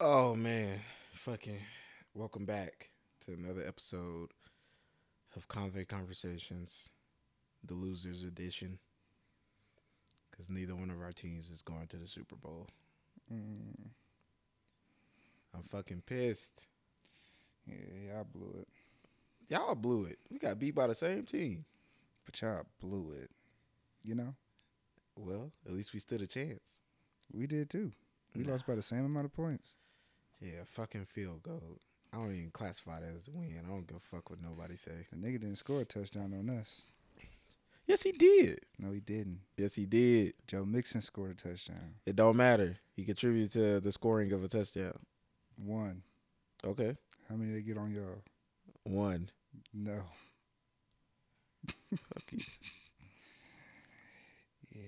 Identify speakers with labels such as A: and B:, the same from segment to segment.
A: Oh man, fucking welcome back to another episode of Convey Conversations, the losers edition. Because neither one of our teams is going to the Super Bowl.
B: Mm,
A: I'm fucking pissed.
B: yeah, y'all blew it.
A: Y'all blew it. We got beat by the same team.
B: But y'all blew it. You know,
A: Well, at least we stood a chance.
B: we did too. We
A: Nah.
B: lost by the same amount of points.
A: Yeah, fucking field goal. I don't even classify that as a win. I don't give a fuck what nobody say.
B: The nigga didn't score a touchdown on us.
A: Yes, he did.
B: No, he didn't.
A: Yes, he did.
B: Joe Mixon scored a touchdown.
A: It don't matter. He contributed to the scoring of a touchdown.
B: One.
A: Okay.
B: How many they get on y'all?
A: One.
B: No.
A: Fuck you.
B: Yeah.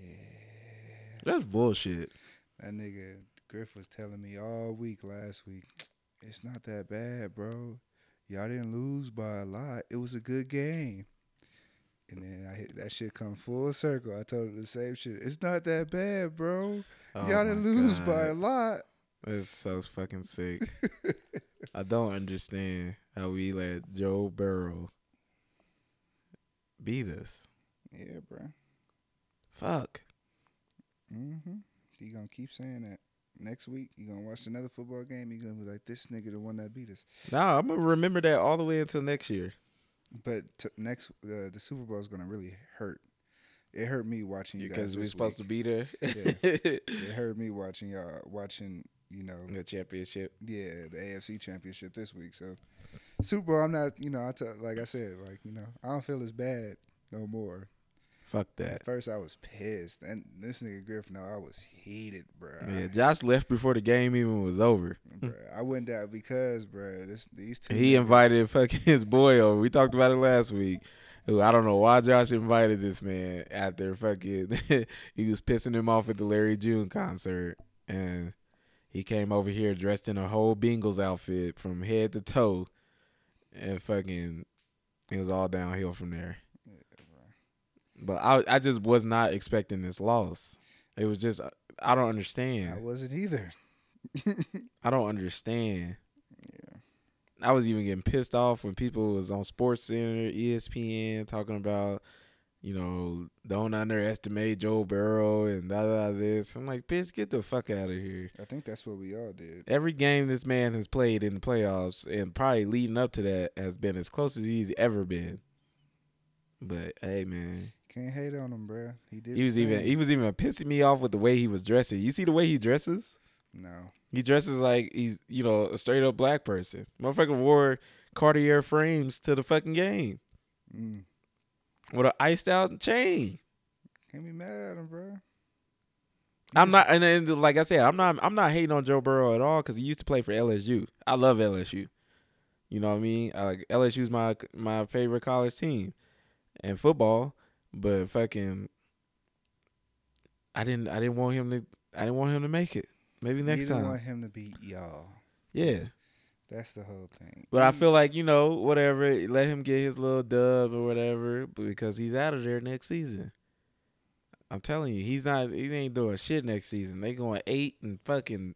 A: That's bullshit.
B: That nigga Griff was telling me all week last week, it's not that bad, bro. Y'all didn't lose by a lot. It was a good game. And then I hit that shit come full circle. I told her the same shit. It's not that bad, bro.
A: Oh
B: Y'all didn't lose by a lot.
A: That's so fucking sick. I don't understand how we let Joe Burrow beat us.
B: Yeah, bro.
A: Fuck.
B: Mm-hmm. He gonna keep saying that. Next week, you're gonna watch another football game. you're gonna be like, this nigga the one that beat us.
A: Nah, I'm gonna remember that all the way until next year.
B: But t- next, uh, the Super Bowl is gonna really hurt. It hurt me watching you
A: Because
B: guys.
A: we're supposed to beat her.
B: It hurt me watching y'all watching. You know,
A: the championship.
B: yeah, the AFC Championship this week. So Super Bowl, I'm not. You know, I t- like I said, like you know, I don't feel as bad no more.
A: Fuck that.
B: At first, I was pissed, and this nigga Griff, no, I was heated, bro.
A: Yeah, Josh left before the game even was over.
B: I went down because, bro, this these two.
A: He
B: niggas-
A: invited fucking his boy over. We talked about it last week. I don't know why Josh invited this man after fucking he was pissing him off at the Larry June concert, and he came over here dressed in a whole Bengals outfit from head to toe, and fucking it was all downhill from there. But I I just was not expecting this loss. It was just I don't understand.
B: I wasn't either.
A: I don't understand.
B: Yeah.
A: I was even getting pissed off when people was on Sports Center, ESPN talking about, you know, don't underestimate Joe Burrow and da da da this. I'm like, bitch, get the fuck out of here.
B: I think that's what we all did.
A: Every game this man has played in the playoffs and probably leading up to that has been as close as he's ever been. But hey, man,
B: Can't hate on him, bro. He did.
A: he was even he was even pissing me off with the way he was dressing. You see the way he dresses?
B: no.
A: He dresses like he's, you know, a straight up black person. Motherfucker wore Cartier frames to the fucking game
B: Mm.
A: with an iced out chain.
B: Can't be mad at him, bro.
A: I'm not, and then, like I said, I'm not, I'm not hating on Joe Burrow at all because he used to play for LSU. I love LSU. You know what I mean? Uh, LSU's my my favorite college team, and football. But fucking, I didn't, I didn't want him to, I didn't want him to make it. Maybe next
B: you didn't
A: time.
B: want him to beat y'all.
A: Yeah.
B: That's the whole thing.
A: But I feel like you know, whatever, let him get his little dub or whatever, because he's out of there next season. I'm telling you, he's not. He ain't doing shit next season. They going eight and fucking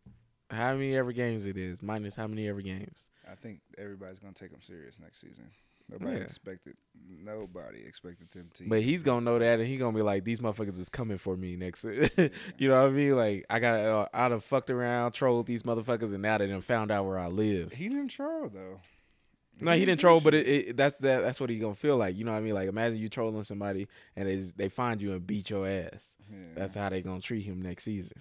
A: how many ever games it is minus how many ever games.
B: I think everybody's gonna take him serious next season. Nobody
A: Yeah.
B: expected. Nobody expected them to.
A: But he's gonna know that, and he's gonna be like, "These motherfuckers is coming for me next." you know what I mean? Like I got, uh, I'd have fucked around, trolled these motherfuckers, and now they done found out where I live.
B: He didn't troll though.
A: No, he didn't
B: do
A: troll, but it, it, that's that. That's what he gonna feel like. You know what I mean? Like imagine you trolling somebody and they they find you and beat your ass.
B: Yeah.
A: That's how they gonna treat him next season.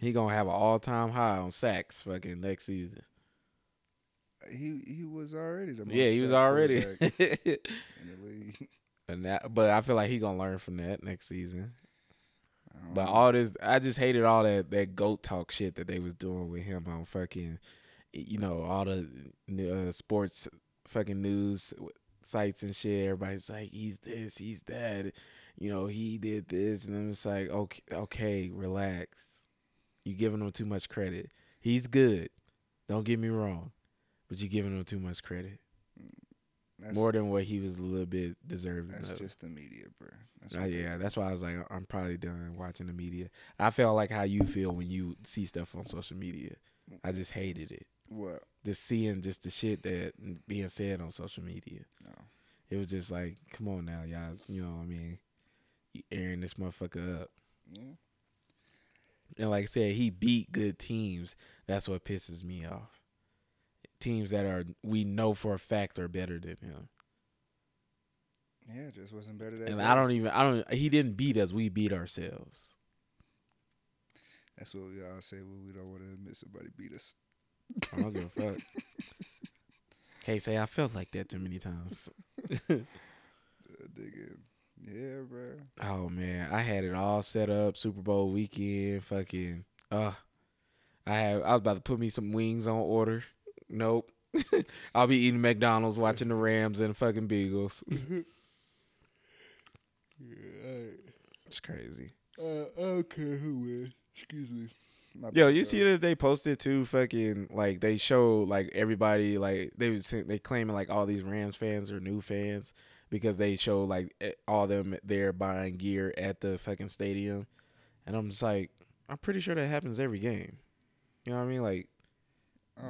A: He gonna have an all time high on sacks fucking next season.
B: He he was already the most
A: Yeah, he was already.
B: in the league.
A: and that, but I feel like he gonna learn from that next season. But
B: know.
A: all this, I just hated all that that goat talk shit that they was doing with him on fucking, you know, all the uh, sports fucking news sites and shit. Everybody's like, he's this, he's that, you know, he did this, and then it's like, okay, okay, relax. You giving him too much credit. He's good. Don't get me wrong, but you giving him too much credit.
B: That's,
A: more than what he was a little bit deserving
B: That's
A: of.
B: just the media, bro. That's
A: Uh, yeah, that's why I was like, I'm probably done watching the media. I felt like how you feel when you see stuff on social media. I just hated it.
B: what?
A: Just seeing just the shit that being said on social media.
B: No.
A: It was just like, come on now, y'all. You know what I mean? You airing this motherfucker up.
B: Yeah.
A: And like I said, he beat good teams. That's what pisses me off. Teams that are we know for a fact are better than him.
B: Yeah, just wasn't better that
A: And
B: day.
A: I don't even I don't he didn't beat us, we beat ourselves.
B: That's what we all say when we don't want to admit somebody beat us.
A: I don't give a fuck. Can't say I felt like that too many times.
B: Uh, nigga. Yeah, bro.
A: Oh man, I had it all set up. Super Bowl weekend, fucking. Uh, I had. I was about to put me some wings on order. Nope. I'll be eating McDonald's, watching the Rams and fucking Beagles. It's crazy.
B: Uh, I who wins. Excuse me. My
A: Yo, you see that they posted too? Fucking like they show like everybody like they was they claiming like all these Rams fans are new fans because they show like all them there buying gear at the fucking stadium, and I'm just like, I'm pretty sure that happens every game. You know what I mean? Like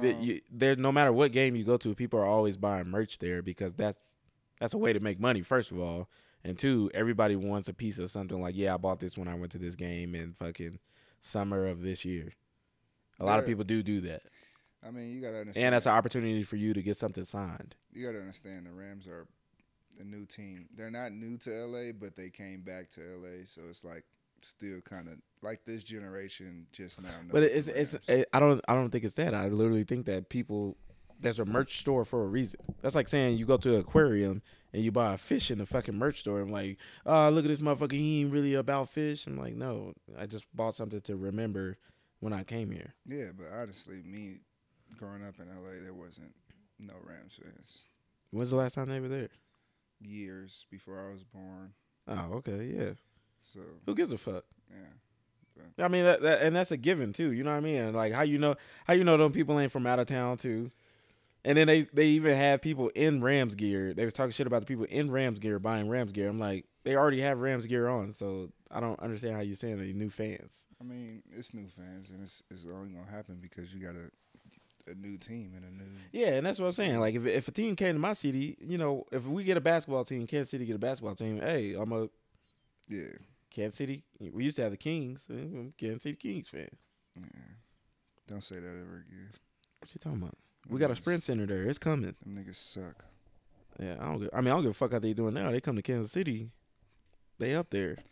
A: that
B: Um,
A: you, there, no matter what game you go to, people are always buying merch there because that's that's a way to make money. First of all, and two, everybody wants a piece of something. Like, yeah, I bought this when I went to this game in fucking summer of this year. A lot of people do do that,
B: I mean, you gotta understand.
A: and that's an opportunity for you to get something signed.
B: you gotta understand the Rams are a new team. They're not new to LA, but they came back to LA, so it's like still kind of like this generation just now. Knows
A: But it's it's it, I don't I don't think it's that. I literally think that people there's a merch store for a reason. That's like saying you go to an aquarium and you buy a fish in the fucking merch store. I'm like, oh look at this motherfucker. He ain't really about fish. I'm like, no, I just bought something to remember when I came here.
B: yeah, but honestly, me growing up in LA, there wasn't no Rams fans.
A: When's the last time they were there?
B: Years before I was born,
A: Oh, okay, yeah.
B: so
A: Who gives a fuck?
B: yeah.
A: I mean, that, that and that's a given too. You know what I mean? And like how you know how you know them people ain't from out of town too. And then they they even have people in Rams gear. They was talking shit about the people in Rams gear buying Rams gear. I'm like, they already have Rams gear on, so I don't understand how you're saying they new fans.
B: I mean, it's new fans, and it's it's only gonna happen because you got a a new team and a new.
A: Yeah, and that's what I'm saying. Like if if a team came to my city, you know, if we get a basketball team, Kansas City get a basketball team. Hey, I'm a
B: Yeah,
A: Kansas City. We used to have the Kings. I'm Kansas City Kings fan.
B: yeah. Don't say that ever again.
A: What you talking about? We got a Sprint Center there. It's coming.
B: Them niggas suck.
A: Yeah, I don't. Give, I mean, I don't give a fuck how they doing now. They come to Kansas City, they up there.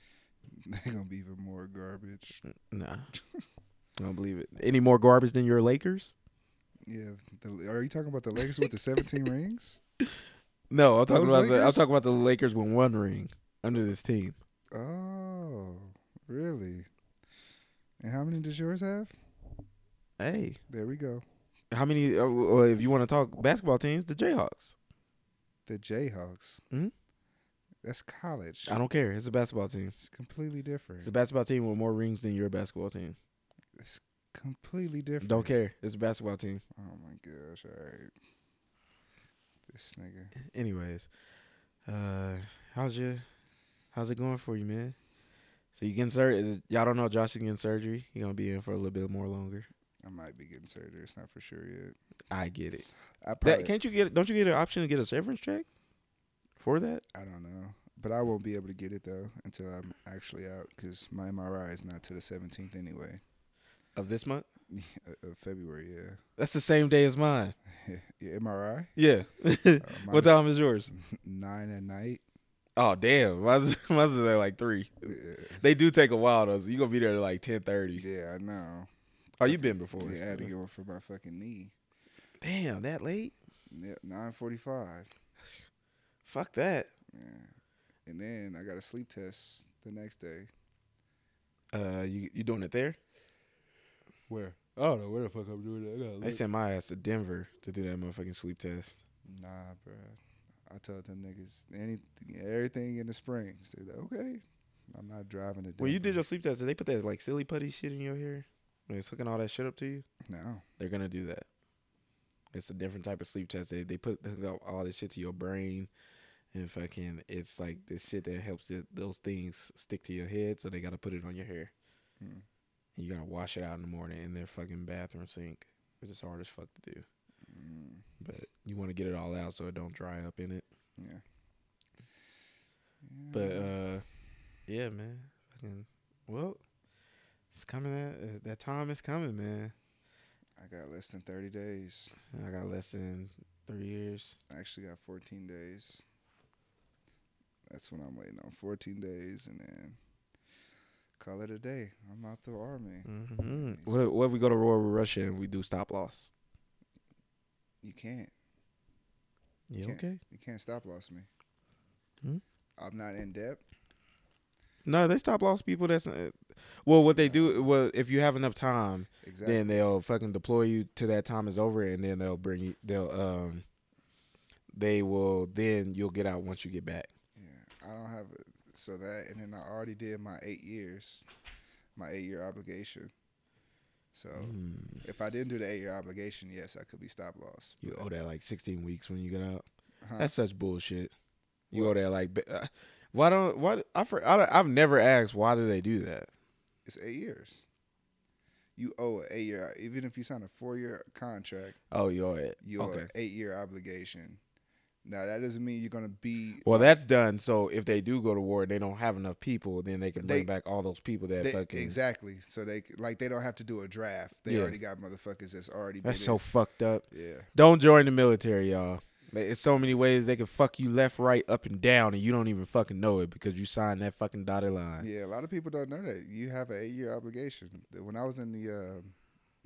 B: They gonna be even more garbage.
A: Nah, I don't believe it. Any more garbage than your Lakers?
B: Yeah, the, are you talking about the Lakers with the 17 rings?
A: No, I'm talking
B: Those
A: about the. I'm talking about the Lakers with one ring under this team.
B: Oh, really? And how many does yours have?
A: Hey,
B: There we go.
A: how many? Uh, well, if you want to talk basketball teams, the Jayhawks.
B: The Jayhawks.
A: Mhm.
B: That's college.
A: I don't care. It's a basketball team.
B: It's completely different.
A: It's a basketball team with more rings than your basketball team.
B: It's completely different.
A: Don't care. It's a basketball team.
B: Oh my gosh! All right. This nigga.
A: Anyways, uh, how's your, how's it going for you, man? So you getting surgery? Y'all don't know Josh is getting surgery. He gonna be in for a little bit more longer.
B: I might be getting surgery. It's not for sure yet.
A: I get it.
B: I probably.
A: That, can't you get? Don't you get an option to get a severance check for that?
B: I don't know, but I won't be able to get it though until I'm actually out because my MRI is not to the 17th anyway.
A: Of this month?
B: Uh, of February, yeah.
A: That's the same day as mine.
B: yeah, MRI.
A: Yeah.
B: Uh,
A: what time is yours?
B: Nine at night.
A: Oh damn, mine's, mine's is at like three.
B: Yeah,
A: They do take a while though, so you gonna be there at like ten thirty.
B: yeah, I know.
A: Oh, you been before?
B: Yeah, I had to go for my fucking knee.
A: Damn, that late?
B: Yep, nine forty-five.
A: Fuck that.
B: Yeah, and then I got a sleep test the next day.
A: Uh, you you doing it there?
B: Where? I don't know where the fuck I'm doing it.
A: They sent my ass to Denver to do that motherfucking sleep test.
B: Nah, bro. I told them niggas anything, everything in the springs. They like, okay. I'm not driving to.
A: When you did
B: Denver.
A: your sleep test, did they put that like silly putty shit in your hair? When it's hooking all that shit up to you?
B: no,
A: They're gonna do that. It's a different type of sleep test. They they put hook up all this shit to your brain, and fucking it's like this shit that helps it, those things stick to your head. So they got to put it on your hair.
B: Hmm.
A: And you gotta wash it out in the morning in their fucking bathroom sink, which is hard as fuck to do.
B: Mm,
A: But you want to get it all out so it don't dry up in it.
B: yeah.
A: But
B: Yeah.
A: uh, yeah, man. Fucking well, it's coming. That that time is coming, man.
B: I got less than 30 days.
A: I got less than three years.
B: I actually got 14 days. That's what I'm waiting on. 14 days, and then call it a day. I'm out the army.
A: Mm-hmm. What, what if we go to war with Russia and we do stop loss?
B: You can't.
A: Yeah,
B: Can't.
A: okay.
B: You can't stop loss me.
A: Hmm?
B: I'm not in debt.
A: No, they stop loss people. That's uh, well, what they do. Well, if you have enough time,
B: Exactly.
A: then they'll fucking deploy you to that time is over, and then they'll bring you. They'll um, they will then you'll get out once you get back.
B: Yeah, I don't have. So that, and then I already did my eight years, my eight year obligation. So
A: Mm.
B: if I didn't do the eight year obligation, yes, I could be stop loss.
A: You owe that like sixteen weeks when you get out.
B: huh?
A: That's such bullshit. You
B: What?
A: owe that like. Uh, why don't what I, for, I I've never asked why do they do that.
B: it's eight years. You owe an eight year, even if you sign a four year contract,
A: Oh, you owe it.
B: you owe
A: okay.
B: an eight year obligation. Now that doesn't mean you're gonna be.
A: Well,
B: like-
A: that's done. So if they do go to war and they don't have enough people, then they can bring
B: They-
A: back all those people that
B: they-
A: fucking.
B: exactly. So they like they don't have to do a draft. They
A: Yeah.
B: already got motherfuckers that's already.
A: That's so fucked up.
B: yeah.
A: Don't join the military, y'all. It's so many ways they can fuck you left, right, up, and down, and you don't even fucking know it because you signed that fucking dotted line.
B: Yeah, a lot of people don't know that you have an eight year obligation. When I was in the uh,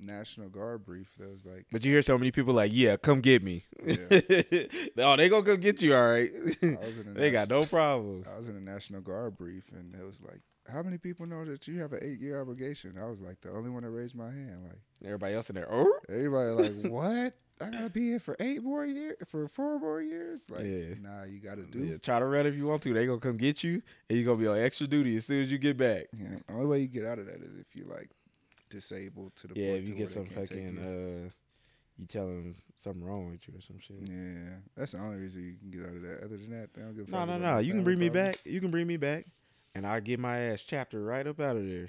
B: National Guard brief, there was like,
A: But you hear so many people like, "Yeah, come get me."
B: Yeah.
A: oh, they gonna come get you, all right.
B: I was in the
A: they got no problem.
B: I was in the National Guard brief, and it was like, how many people know that you have an eight year obligation? I was like the only one that raised my hand. Like
A: Everybody else in there, oh,
B: everybody, like what? I gotta be here for eight more years, for four more years? Like,
A: Yeah.
B: nah, you gotta do.
A: yeah, try to run if you want to. They gonna come get you, and you gonna be on extra duty as soon as you get back.
B: Yeah, the only way you get out of that is if you like disabled to the
A: Yeah,
B: point
A: if you get some
B: they can't take
A: fucking,
B: you.
A: uh, you tell them something wrong with you or some shit.
B: Yeah, that's the only reason you can get out of that. Other than that, they don't give a
A: No,
B: fuck
A: no, no. You can bring me
B: problems.
A: back. You can bring me back, and I'll get my ass chapter right up out of there.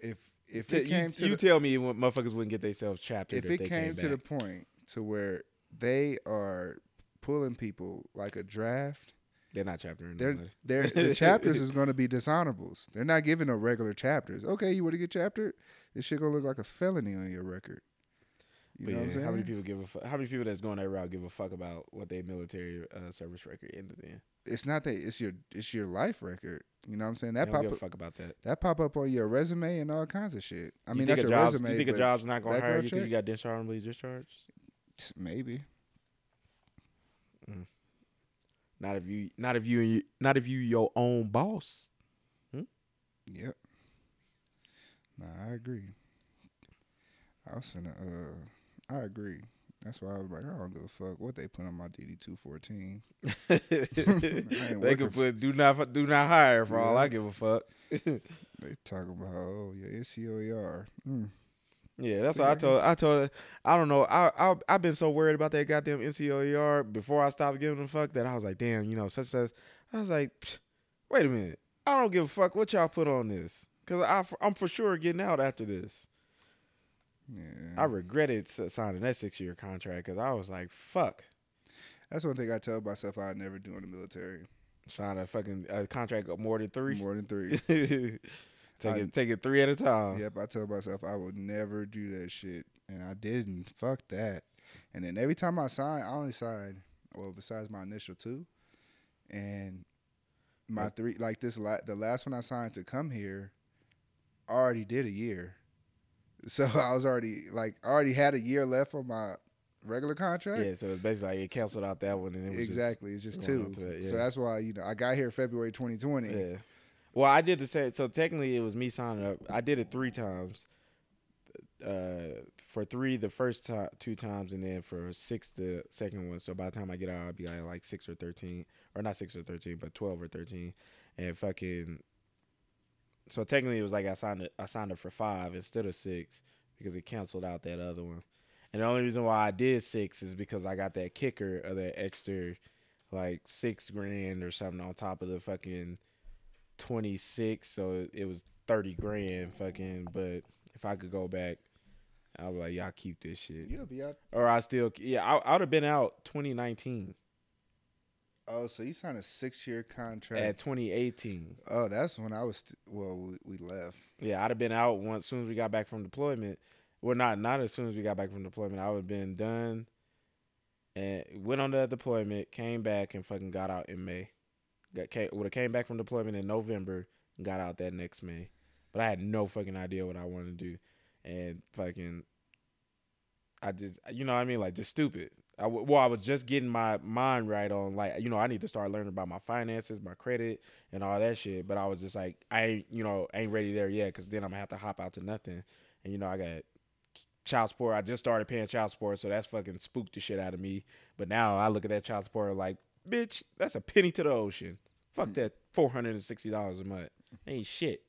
B: If if
A: T-
B: it came
A: you
B: to
A: you
B: the,
A: tell me what motherfuckers wouldn't get themselves chaptered
B: if
A: if,
B: it
A: they
B: came to the point to where they are pulling people like a draft,
A: They're not chaptering.
B: they're
A: nobody.
B: they're the chapters is going to be dishonorables. They're not giving no regular chapters. Okay, you want to get chaptered? This shit gonna look like a felony on your record. You
A: But
B: know
A: yeah,
B: what I'm saying?
A: how many people give a fuck? How many people that's going that route give a fuck about what their military uh, service record ended in?
B: it's not that it's your it's your life record. You know what I'm saying? That pop
A: give a
B: up,
A: fuck about that.
B: that pop up on your resume and all kinds of shit. I
A: You
B: mean, that's
A: a
B: your
A: job's,
B: resume.
A: You think a job's not gonna hire you because you got dishonorably discharged?
B: maybe.
A: Not if you, not if you, not if you your own boss.
B: Yep. Nah, I agree. I was finna uh I agree. That's why I was like, I don't give a fuck what they put on my DD two fourteen.
A: they can put do not do not hire for all I give a fuck.
B: They talk about oh your NCOER. Mm.
A: Yeah, that's what I told. I told. I don't know. I I I've been so worried about that goddamn NCOER before I stopped giving a fuck that I was like, damn, you know, such such. I was like, "Psh, wait a minute. I don't give a fuck what y'all put on this because I I'm for sure getting out after this.
B: Yeah.
A: I regretted signing that six year contract because I was like, fuck,
B: That's one thing I tell myself I'd never do in the military.
A: sign a fucking uh, contract of more than three.
B: More than three.
A: take
B: I-
A: it take it three at a time.
B: Yep, I tell myself I would never do that shit, and I didn't. Fuck that. And then every time I sign, I only sign well besides my initial two, and my three. Like this, la- the last one I signed to come here, I already did a year, so I was already like I already had a year left on my regular contract.
A: Yeah, so it's basically like it canceled out that one and it was just-
B: exactly. it's just two.
A: that,
B: So that's why you know I got here February 2020.
A: Yeah. Well, I did the same. So technically, it was me signing up. I did it three times. Uh, for three the first two times, and then for six the second one. So by the time I get out, I'll be like, like six or thirteen, or not six or thirteen, but twelve or thirteen, and fucking. So technically, it was like I signed it. I signed up for five instead of six because it canceled out that other one. And the only reason why I did six is because I got that kicker of that extra like six grand or something on top of the fucking twenty six. So it was thirty grand fucking. But if I could go back, I'll be like, y'all keep this shit.
B: You'll be out.
A: Or I still, yeah, I, I would have been out 2019
B: Oh, so you signed a six year contract.
A: at 2018.
B: oh, that's when I was. St- well, we, we left.
A: Yeah, I'd have been out once as soon as we got back from deployment. Well, not not as soon as we got back from deployment. I would have been done and went on that deployment, came back and fucking got out in May. Got came, would have came back from deployment in November and got out that next May. But I had no fucking idea what I wanted to do, and fucking, I just you know what I mean like just stupid. I w- well I was just getting my mind right on like you know I need to start learning about my finances, my credit, and all that shit. But I was just like I ain't you know ain't ready there yet because then I'm gonna have to hop out to nothing, and you know I got child support. I just started paying child support, so that's fucking spooked the shit out of me. But now I look at that child support like, bitch, that's a penny to the ocean. Fuck that four hundred and sixty dollars a month. Ain't shit.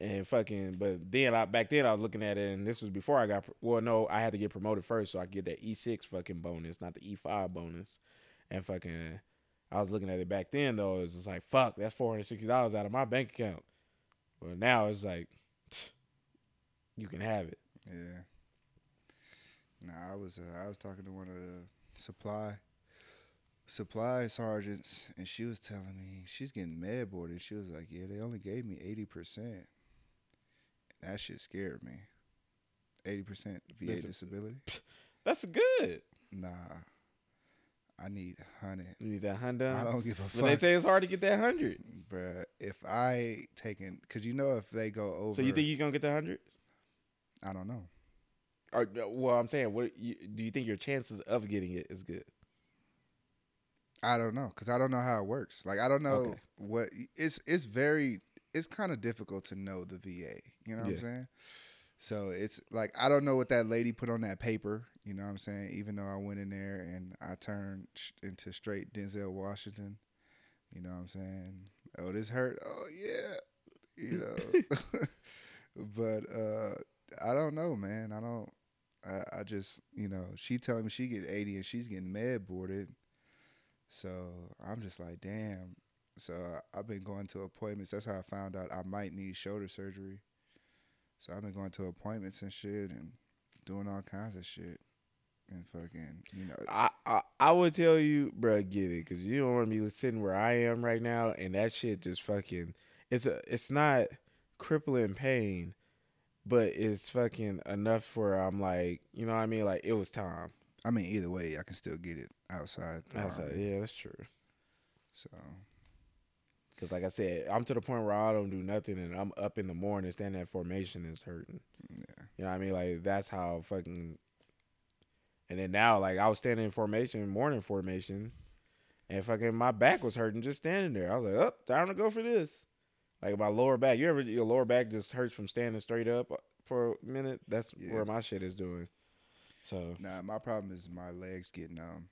A: And fucking, but then I back then I was looking at it, and this was before I got. Well, no, I had to get promoted first, so I could get that E six fucking bonus, not the E five bonus. And fucking, I was looking at it back then though. It was just like, fuck, that's four hundred sixty dollars out of my bank account. But now it's like, you can have it.
B: Yeah. Nah, I was uh, I was talking to one of the supply supply sergeants, and she was telling me she's getting med boarded. She was like, "Yeah, they only gave me eighty percent." That shit scared me. Eighty percent VA
A: That's a-
B: disability?
A: That's good.
B: Nah, I need hundred.
A: You need that
B: hundred.
A: I
B: don't give a
A: But they say it's hard to get that hundred.
B: bruh. If I taking, cause you know if they go over,
A: So you think you're gonna get the hundred?
B: I don't know.
A: Or well, I'm saying, what you, do you think your chances of getting it is good?
B: I don't know because I don't know how it works. Like I don't know
A: Okay.
B: what it's. It's very. It's kind of difficult to know the VA. You know what I'm saying? So it's like I don't know what that lady put on that paper. You know what I'm saying? Even though I went in there and I turned sh- into straight Denzel Washington. You know what I'm saying? Oh, this hurt. Oh yeah. You know. but uh I don't know, man. I don't. I, I just you know she telling me she get 80 and she's getting med boarded. So I'm just like, damn. So I've been going to appointments. That's how I found out I might need shoulder surgery. So I've been going to appointments and shit and doing all kinds of shit. And fucking, you know,
A: I, I I would tell you, bro, get it, cause you don't want to be sitting where I am right now, and that shit just fucking. It's a. It's not crippling pain, but it's fucking enough for I'm like, you know what I mean? Like it was time.
B: I mean, either way, I can still get it outside.
A: Outside,
B: Army.
A: yeah, that's true.
B: So
A: Cause like I said, I'm to the point where I don't do nothing, and I'm up in the morning, standing at formation is hurting.
B: yeah,
A: You know what I mean? Like that's how fucking. And then now, like I was standing in formation, morning formation, and fucking my back was hurting just standing there. I was like, "Up, oh, time to go for this." Like my lower back. You ever your lower back just hurts from standing straight up for a minute? That's
B: Yeah.
A: where my shit is doing. So
B: nah, my problem is my legs get numb.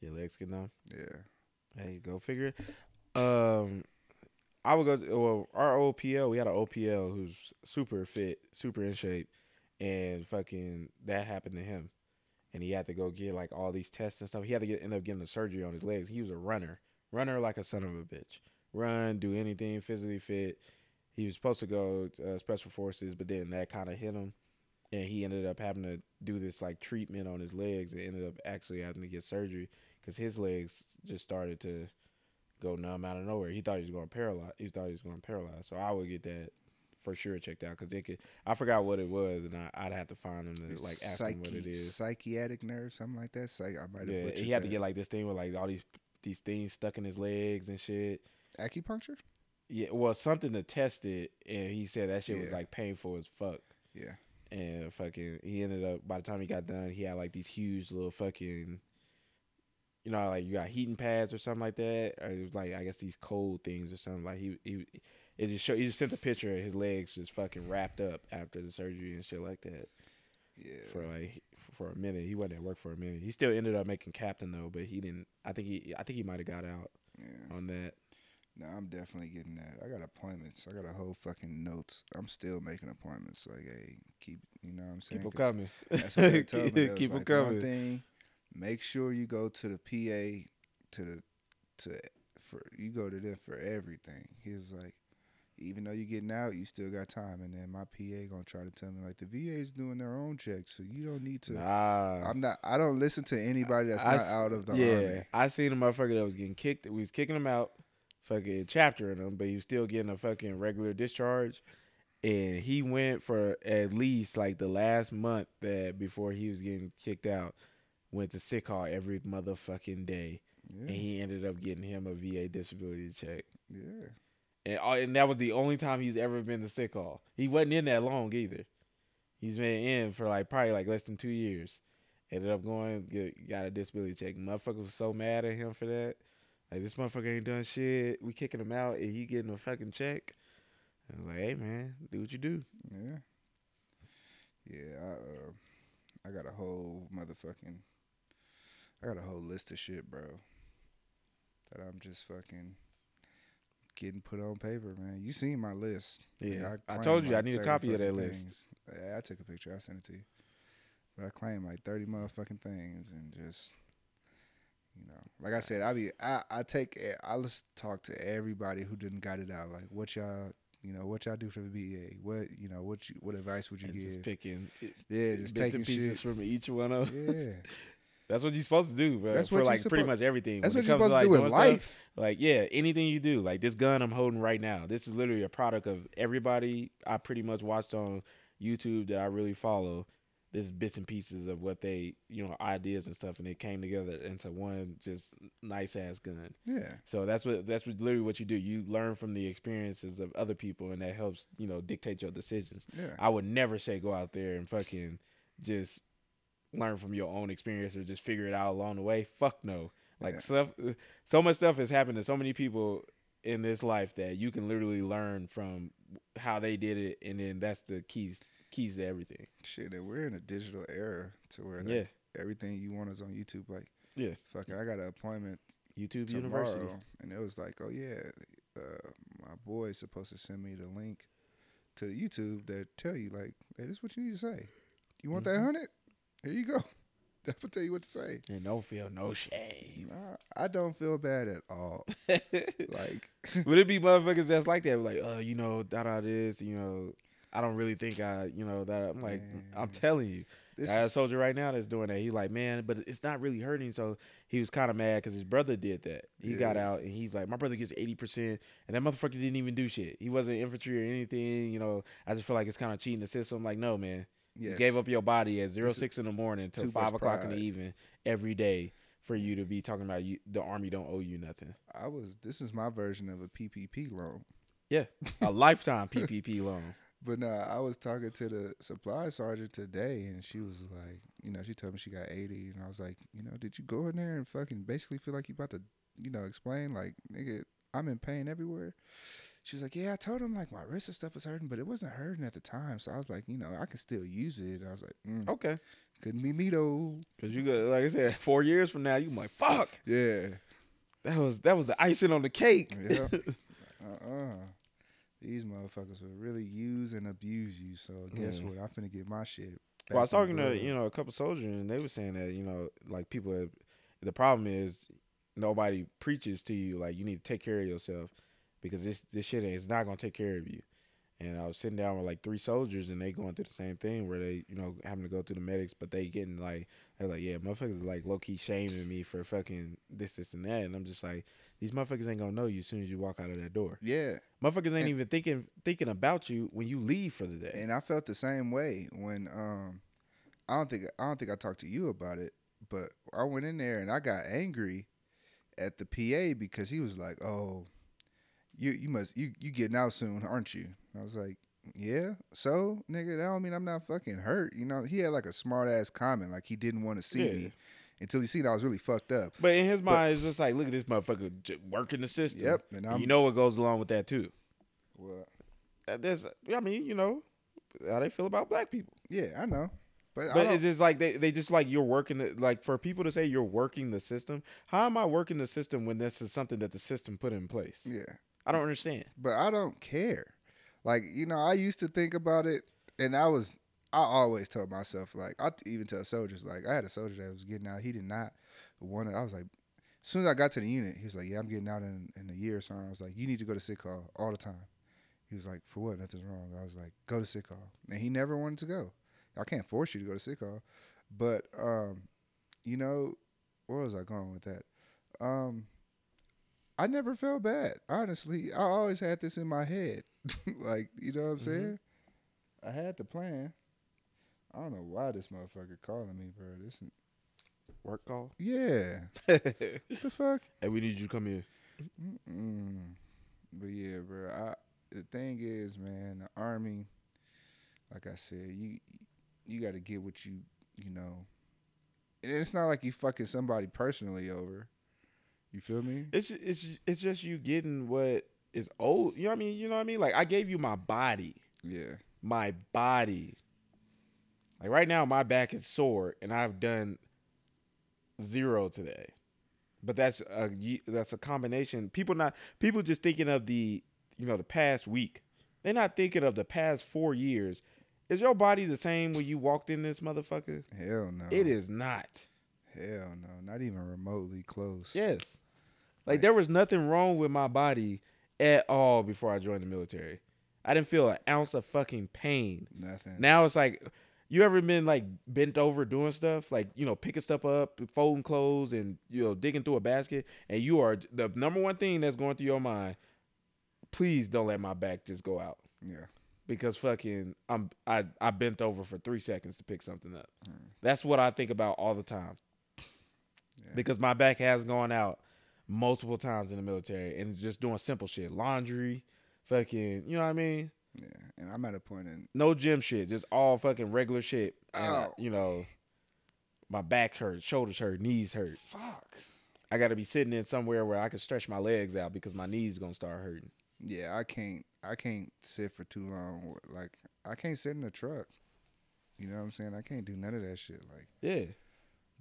A: your legs get numb.
B: Yeah,
A: Hey, go figure. Um, I would go. To, well, our OPL, we had an OPL who's super fit, super in shape, and fucking that happened to him, and he had to go get like all these tests and stuff. He had to get end up getting the surgery on his legs. He was a runner, runner like a son of a bitch. Run, do anything physically fit. He was supposed to go to, uh, special forces, but then that kind of hit him, and he ended up having to do this like treatment on his legs. and ended up actually having to get surgery because his legs just started to go numb out of nowhere. He thought he was going to paralyze. He thought he was going to paralyze. So I would get that for sure checked out because they could. I forgot what it was, and I, I'd have to find him to like ask him what it is.
B: Psychiatric nerve, something like that. Psych, I might have
A: Yeah, he had to get like this thing with like all these these things stuck in his legs and shit.
B: acupuncture.
A: Yeah, well, something to test it, and he said that shit was like painful as fuck.
B: Yeah,
A: And fucking, he ended up by the time he got done, he had like these huge little fucking, you know, like you got heating pads or something like that. Or it was like I guess these cold things or something. Like he he, it just showed. He just sent a picture of his legs just fucking wrapped up after the surgery and shit like that
B: yeah.
A: for like for a minute. He wasn't at work for a minute. He still ended up making captain though, but he didn't. I think he I think he might have got out
B: yeah.
A: on that.
B: No, I'm definitely getting that. I got appointments. I got a whole fucking notes. I'm still making appointments. Like, hey, keep, you know what I'm saying?
A: Keep them coming.
B: That's what they told me.
A: Keep them
B: like, One thing, make sure you go to the PA to the to for you go to them for everything. He was like, even though you're getting out, you still got time. And then my PA gonna try to tell me like the VA's doing their own checks, so you don't need to.
A: Nah.
B: I'm not. I don't listen to anybody that's
A: I
B: not
A: s-
B: out of the
A: yeah,
B: army.
A: I seen a motherfucker that was getting kicked. We was kicking him out, fucking chapter in him, but he was still getting a fucking regular discharge. And he went for at least like the last month that before he was getting kicked out, went to sick call every motherfucking day,
B: Yeah,
A: and he ended up getting him a VA disability check.
B: yeah.
A: And, all- and that was the only time he's ever been to sick call. He wasn't in that long either. He's been in for like probably like less than two years. Ended up going get, got a disability check. Motherfucker was so mad at him for that. Like this motherfucker ain't done shit. We kicking him out and he getting a fucking check. I was like, hey man, do what you do.
B: Yeah. Yeah, I uh, I got a whole motherfucking I got a whole list of shit, bro. That I'm just fucking getting put on paper, man. You seen my list.
A: Yeah, I,
B: claimed
A: told you I need a copy of that
B: fucking
A: list.
B: Yeah, I took a picture. I sent it to you. But I claim like 30 motherfucking things and just you know, like I said, I be I I take I just talk to everybody who didn't got it out. Like, what y'all, you know, what y'all do for the VA? What you know, what you what advice would you
A: And just picking
B: Yeah, just taking
A: pieces
B: shit.
A: from each one of.
B: Yeah,
A: That's what you're supposed to do, bro.
B: That's
A: for
B: what
A: like pretty much everything.
B: that's
A: When
B: what you're supposed to do in
A: doing stuff,
B: life.
A: Like, yeah, anything you do, like this gun I'm holding right now, this is literally a product of everybody I pretty much watched on YouTube that I really follow. This is bits and pieces of what they, you know, ideas and stuff, and it came together into one just nice ass gun.
B: Yeah,
A: So that's what that's what literally what you do. You learn from the experiences of other people, and that helps, you know, dictate your decisions.
B: yeah,
A: I would never say go out there and fucking just learn from your own experience or just figure it out along the way. Fuck no. Like
B: Yeah.
A: stuff, so much stuff has happened to so many people in this life that you can literally learn from how they did it, and then that's the keys keys to everything.
B: shit. And we're in a digital era to where
A: Yeah,
B: everything you want is on YouTube. Like,
A: yeah.
B: fucking, I got an appointment
A: YouTube
B: tomorrow,
A: University.
B: and it was like, oh yeah, uh, my boy's supposed to send me the link to the YouTube that tell you like, hey, this is what you need to say. You want that
A: Mhm.
B: hundred? Here you go. That will tell you what to say.
A: And don't feel no shame.
B: Nah, I don't feel bad at all. Like,
A: Would it be motherfuckers that's like that? Like, oh, you know, da da this, you know, I don't really think I, you know, that. I'm like, I'm telling you.
B: this
A: I a soldier right now that's doing that. He like, man, but it's not really hurting. So he was kind of mad because his brother did that. He got out and he's like, my brother gets eighty percent, and that motherfucker didn't even do shit. He wasn't infantry or anything. You know, I just feel like it's kind of cheating the system. I'm like, no, man,
B: yes.
A: you gave up your body at zero
B: This
A: six in the morning till five o'clock in the evening every day for you to be talking about you. The army don't owe you nothing.
B: I was. This is my version of a PPP loan.
A: Yeah, a lifetime PPP loan.
B: But nah, I was talking to the supply sergeant today, and she was like, you know, she told me she got 80, and I was like, you know, did you go in there and fucking basically feel like you about to, you know, explain like, nigga, I'm in pain everywhere. She's like, yeah, I told him like my wrist and stuff was hurting, but it wasn't hurting at the time. So I was like, you know, I can still use it. I was like, mm,
A: Okay,
B: couldn't be me though.
A: because you got like I said, four years from now, you like fuck.
B: Yeah,
A: That was that was the icing on the cake.
B: yeah. uh-uh. These motherfuckers will really use and abuse you. So guess
A: Yeah.
B: what? I'm finna get my shit.
A: Well, I was talking to you know a couple soldiers, and they were saying that you know like people. Have, the problem is nobody preaches to you like you need to take care of yourself because this this shit is not gonna take care of you. And I was sitting down with like three soldiers, and they going through the same thing where they you know having to go through the medics, but they getting like they're like yeah, motherfuckers like low key shaming me for fucking this this and that, and I'm just like these motherfuckers ain't gonna know you as soon as you walk out of that door.
B: Yeah,
A: Motherfuckers ain't
B: And-
A: even thinking thinking about you when you leave for the day.
B: and I felt the same way when um I don't think I don't think I talked to you about it, but I went in there and I got angry at the PA because he was like, "Oh, you you must you you getting out soon, aren't you?" I was like, "Yeah, so nigga, that don't mean I'm not fucking hurt." You know, he had like a smart ass comment, like he didn't want to see
A: Yeah.
B: me until he seen I was really fucked up.
A: But in his
B: But-
A: mind, it's just like, look at this motherfucker working the system.
B: Yep, and I'm
A: you know what goes along with that too.
B: well,
A: Uh, There's, I mean, you know, how they feel about black people.
B: yeah, I know, But,
A: But it's just like they, they just like you're working the, like for people to say you're working the system. How am I working the system when this is something that the system put in place?
B: yeah.
A: I don't understand.
B: but I don't care. Like you know, I used to think about it, and I was I always told myself like I even tell soldiers like I had a soldier that was getting out. He did not want to. I was like, as soon as I got to the unit, he was like, "Yeah, I'm getting out in, in a year or something." I was like, "You need to go to sick call all the time." He was like, "For what? Nothing's wrong." I was like, "Go to sick call," and he never wanted to go. I can't force you to go to sick call, but um, you know, where was I going with that? Um, I never felt bad. Honestly, I always had this in my head. like, you know what I'm
A: Mhm.
B: saying? I had the plan. I don't know why this motherfucker calling me, bro. This,
A: Work call.
B: yeah. What the fuck?
A: Hey, we need you to come here.
B: Mm-mm. But yeah, bro. I the thing is, man, the army. Like I said, you you got to get what you you know. And it's not like you fucking somebody personally over. You feel me?
A: It's it's it's just you getting what is old. You know what I mean? You know what I mean? Like I gave you my body,
B: Yeah.
A: my body. Like right now, my back is sore, and I've done zero today. But that's a that's a combination. People not people just thinking of the you know the past week. They're not thinking of the past four years. Is your body the same when you walked in this motherfucker?
B: Hell no.
A: It is not.
B: Hell no. Not even remotely close.
A: Yes. Like
B: Like-
A: there was nothing wrong with my body at all before I joined the military. I didn't feel an ounce of fucking pain.
B: Nothing.
A: Now it's like you ever been like bent over doing stuff, like you know, picking stuff up, folding clothes, and you know, digging through a basket, and you are the number one thing that's going through your mind. Please don't let my back just go out
B: yeah.
A: because fucking I'm I I bent over for three seconds to pick something up.
B: Mm.
A: That's what I think about all the time
B: Yeah.
A: because my back has gone out multiple times in the military and just doing simple shit, laundry, fucking, you know what I mean?
B: Yeah. And I'm at a point in
A: No gym shit, just all fucking regular shit.
B: Ow. Oh.
A: you know, my back hurts, shoulders hurt, knees hurt.
B: fuck.
A: I got to be sitting in somewhere where I can stretch my legs out because my knees gonna start hurting.
B: Yeah, I can't I can't sit for too long. Like I can't sit in the truck. You know what I'm saying? I can't do none of that shit. Like
A: Yeah,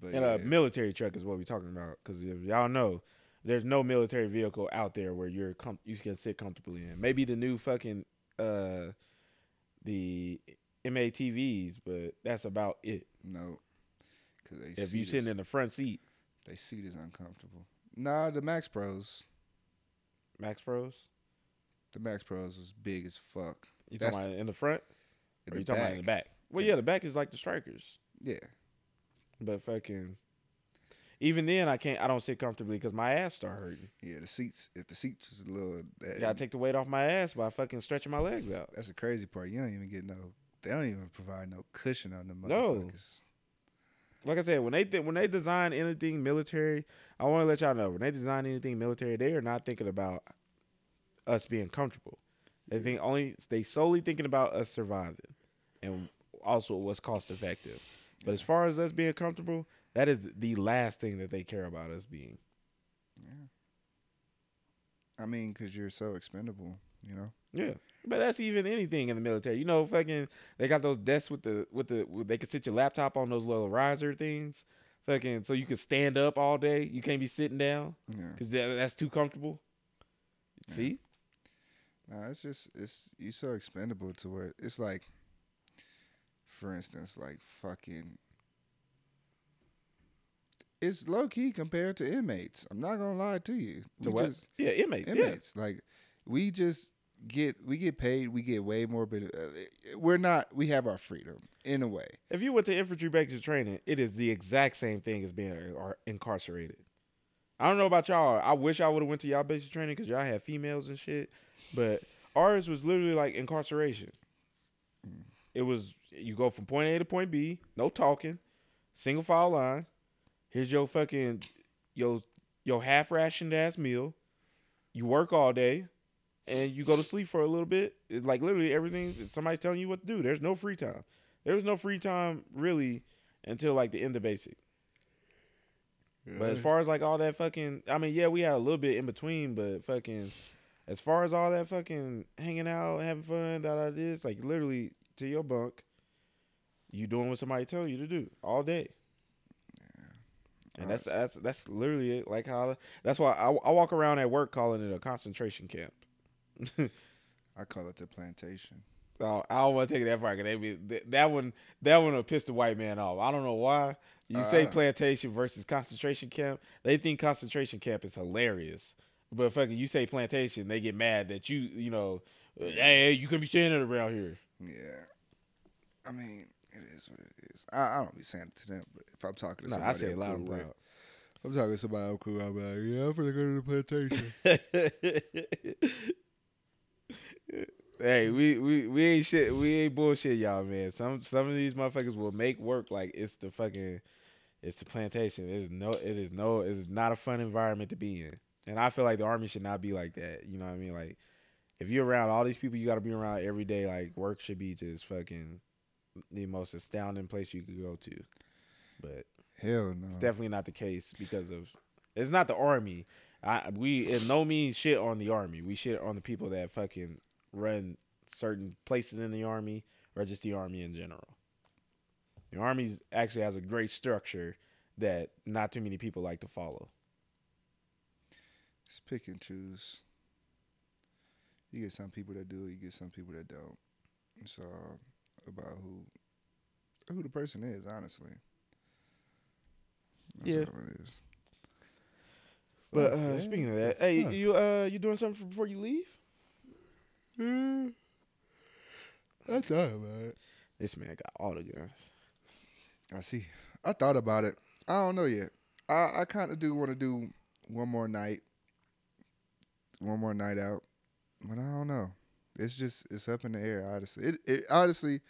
B: but
A: and
B: yeah,
A: a military truck is what we're talking about. Because if y'all know, there's no military vehicle out there where you're com- you can sit comfortably in. Maybe the new fucking uh the MATVs, but that's about it.
B: no. Cause they
A: If you sitting in the front seat,
B: they seat is uncomfortable. Nah, the MaxxPros.
A: Max Pros,
B: The MaxxPros was big as fuck.
A: you
B: That's
A: talking about in the front,
B: In
A: or
B: the
A: you talking about in the back? Well, yeah, the back is like the Strykers,
B: Yeah.
A: but fucking. Even then, I can't. I don't sit comfortably because my ass start hurting.
B: Yeah, the seats. If the seats is a little, that,
A: Gotta take the weight off my ass by fucking stretching my legs out.
B: that's the crazy part. You don't even get no. They don't even provide no cushion on the
A: No.
B: motherfuckers.
A: like I said, when they th- when they design anything military, I want to let y'all know when they design anything military, they are not thinking about us being comfortable. They think only they solely thinking about us surviving, and also what's cost effective. But as far as us being comfortable, that is the last thing that they care about us being. Yeah.
B: I mean, cause you're so expendable. You know.
A: Yeah, but that's even anything in the military. You know, fucking they got those desks with the with the they can sit your laptop on those little riser things, fucking so you can stand up all day. You can't be sitting down.
B: Yeah.
A: Cause that, that's too comfortable.
B: Yeah.
A: See,
B: No, it's just it's you so expendable to where it's like, for instance, like fucking. It's low key compared to inmates. I'm not gonna lie to you.
A: to
B: We
A: what?
B: just-
A: yeah, inmates.
B: inmates. Like we just get we get paid. We get way more. But uh, we're not. We have our freedom in a way.
A: If you went to infantry basic training, it is the exact same thing as being incarcerated. I don't know about y'all. I wish I would have went to y'all basic training because y'all had females and shit. But ours was literally like incarceration.
B: Mm.
A: It was you go from point A to point B, no talking, single file line. Here's your fucking your your half rationed ass meal. You work all day, and you go to sleep for a little bit. It's like literally everything. Somebody's telling you what to do. There's no free time. There was no free time really until like the end of basic. But as far as like all that fucking, I mean, yeah, we had a little bit in between, but fucking, as far as all that fucking hanging out, having fun, that I did, it's like literally to your bunk, You doing what somebody tell you to do all day. And that's that's that's literally it. Like how that's why I, I walk around at work calling it a concentration camp.
B: I call it the plantation.
A: So I don't want to take it that far. Cause they be, that one that one will piss the white man off. I don't know why. You say
B: Uh.
A: plantation versus concentration camp. They think concentration camp is hilarious, but fucking you say plantation, they get mad that you you know, hey, you can be saying it around here.
B: Yeah. I mean, it is what it is. I, I don't be saying it to them, but if I'm talking to
A: No,
B: somebody
A: I say it
B: I'm
A: loud
B: cool with,
A: proud.
B: I'm talking to somebody I'm cool. I'm like, yeah, I'm gonna go to the plantation.
A: hey, we, we we ain't shit. We ain't bullshit, y'all, man. Some some of these motherfuckers will make work like it's the fucking, it's the plantation. It is no, it is no, it is not a fun environment to be in. And I feel like the army should not be like that. You know what I mean? Like, if you're around all these people, you got to be around every day. Like, work should be just fucking the most astounding place you could go to. But
B: Hell no.
A: it's definitely not the case because of it's not the army. I we in no means shit on the army. We shit on the people that fucking run certain places in the army or just the army in general. The army actually has a great structure that not too many people like to follow.
B: Just pick and choose. You get some people that do, you get some people that don't. It's all about who who the person is, honestly. That's
A: Yeah.
B: all it is.
A: But uh,
B: man.
A: speaking of that, hey,
B: Huh.
A: you uh, you doing something before you leave?
B: Mm. I thought about it.
A: This man got all the guns.
B: I see. I thought about it. I don't know yet. I, I kind of do want to do one more night, one more night out, but I don't know. It's just it's up in the air. Honestly, it, it honestly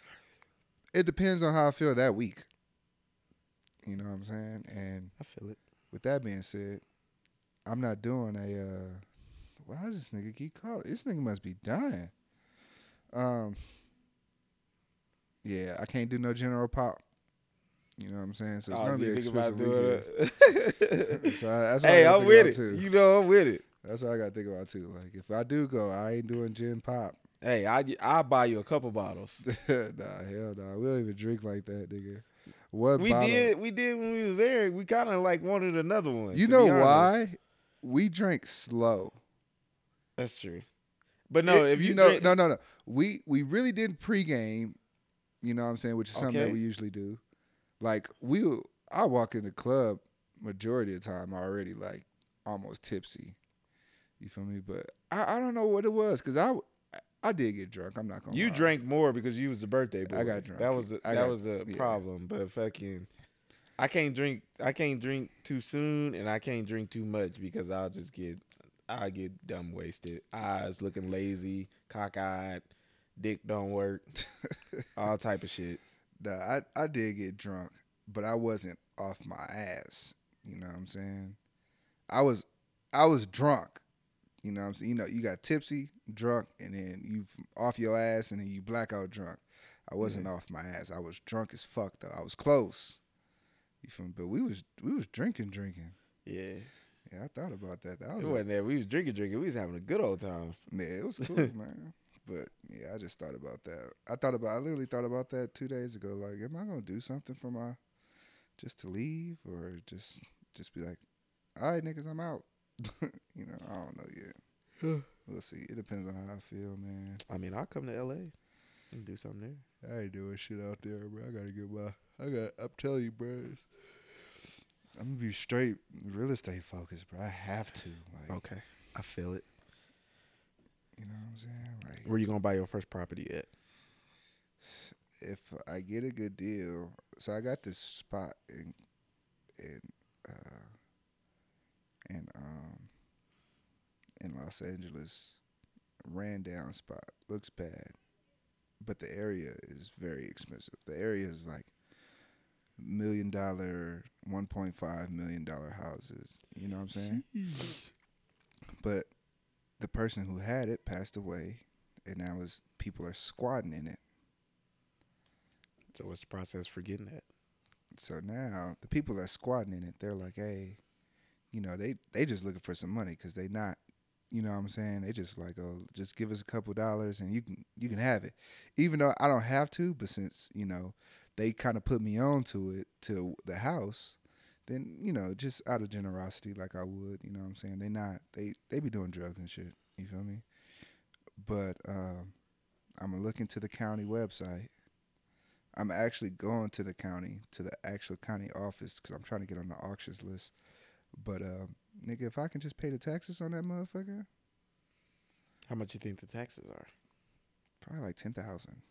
B: it depends on how I feel that week. You know what I'm saying? And
A: I feel it.
B: with that being said, I'm not doing a. uh Why does this nigga keep calling? This nigga must be dying. Um. Yeah, I can't do no general pop. You know what I'm saying? So it's
A: Oh,
B: gonna
A: so
B: be expensive
A: doing
B: So that's what
A: hey,
B: gotta
A: I'm with it.
B: too.
A: You know, I'm with it.
B: That's what I gotta think about too. Like if I do go, I ain't doing gin pop.
A: Hey, I I'll buy you a couple bottles.
B: nah, hell no. We don't even drink like that, nigga. What
A: We
B: bottle?
A: did, we did when we was there. We kind of like wanted another one.
B: You know why? We drank slow.
A: That's true. But no,
B: It-
A: if you,
B: know,
A: drink-
B: no, no, no. We we really did pregame. You know what I'm saying, which is something that we usually do. Like we, I walk in the club majority of the time already like almost tipsy. You feel me? But I, I don't know what it was because I I did get drunk. I'm not gonna.
A: you
B: lie.
A: drank more because you was the birthday boy.
B: I got drunk.
A: That was the, that
B: got-
A: was the
B: yeah.
A: problem. But fucking, I can't drink. I can't drink too soon, and I can't drink too much because I'll just get. I get dumb wasted. Eyes looking lazy, cockeyed, dick don't work, all type of shit.
B: Nah, I I did get drunk, but I wasn't off my ass. You know what I'm saying? I was I was drunk. You know what I'm saying? You know, you got tipsy, drunk, and then you off your ass, and then you blackout drunk. I wasn't off my ass. I was drunk as fuck though. I was close. You me? But we was we was drinking, drinking.
A: Yeah,
B: Yeah, I thought about that. That was a,
A: wasn't that. We was drinking, drinking. We was having a good old time.
B: yeah, it was cool, man. But yeah, I just thought about that. I thought about I literally thought about that two days ago. Like, am I gonna do something for my just to leave or just just be like, all right, niggas, I'm out. you know, I don't know yet. we'll see. It depends on how I feel, man.
A: I mean, I'll come to L.A. and do something there.
B: I ain't doing shit out there, bro. I gotta get my. I got. I'm telling you, bro. I'm gonna be straight real estate focused, bro. I have to. Like,
A: Okay, I feel it.
B: you know what I'm saying? Like,
A: Where you gonna buy your first property at?
B: if I get a good deal, so I got this spot in in uh in um in Los Angeles, ran down spot. Looks bad, but the area is very expensive. The area is like million dollar, one point five million dollar houses. You know what I'm saying? But the person who had it passed away, and now is people are squatting in it.
A: So what's the process for getting that?
B: So now the people that squatting in it, they're like, hey, you know, they they just looking for some money because they not, you know what I'm saying? They just like, oh, just give us a couple dollars and you can you can have it, even though I don't have to. But since you know they kind of put me on to it to the house, then you know, just out of generosity, like I would, you know what I'm saying? They not they they be doing drugs and shit. You feel me? But um, I'm gonna look into the county website. I'm actually going to the county to the actual county office because I'm trying to get on the auctions list. But uh, nigga, if I can just pay the taxes on that motherfucker,
A: How much you think the taxes are?
B: probably like ten thousand.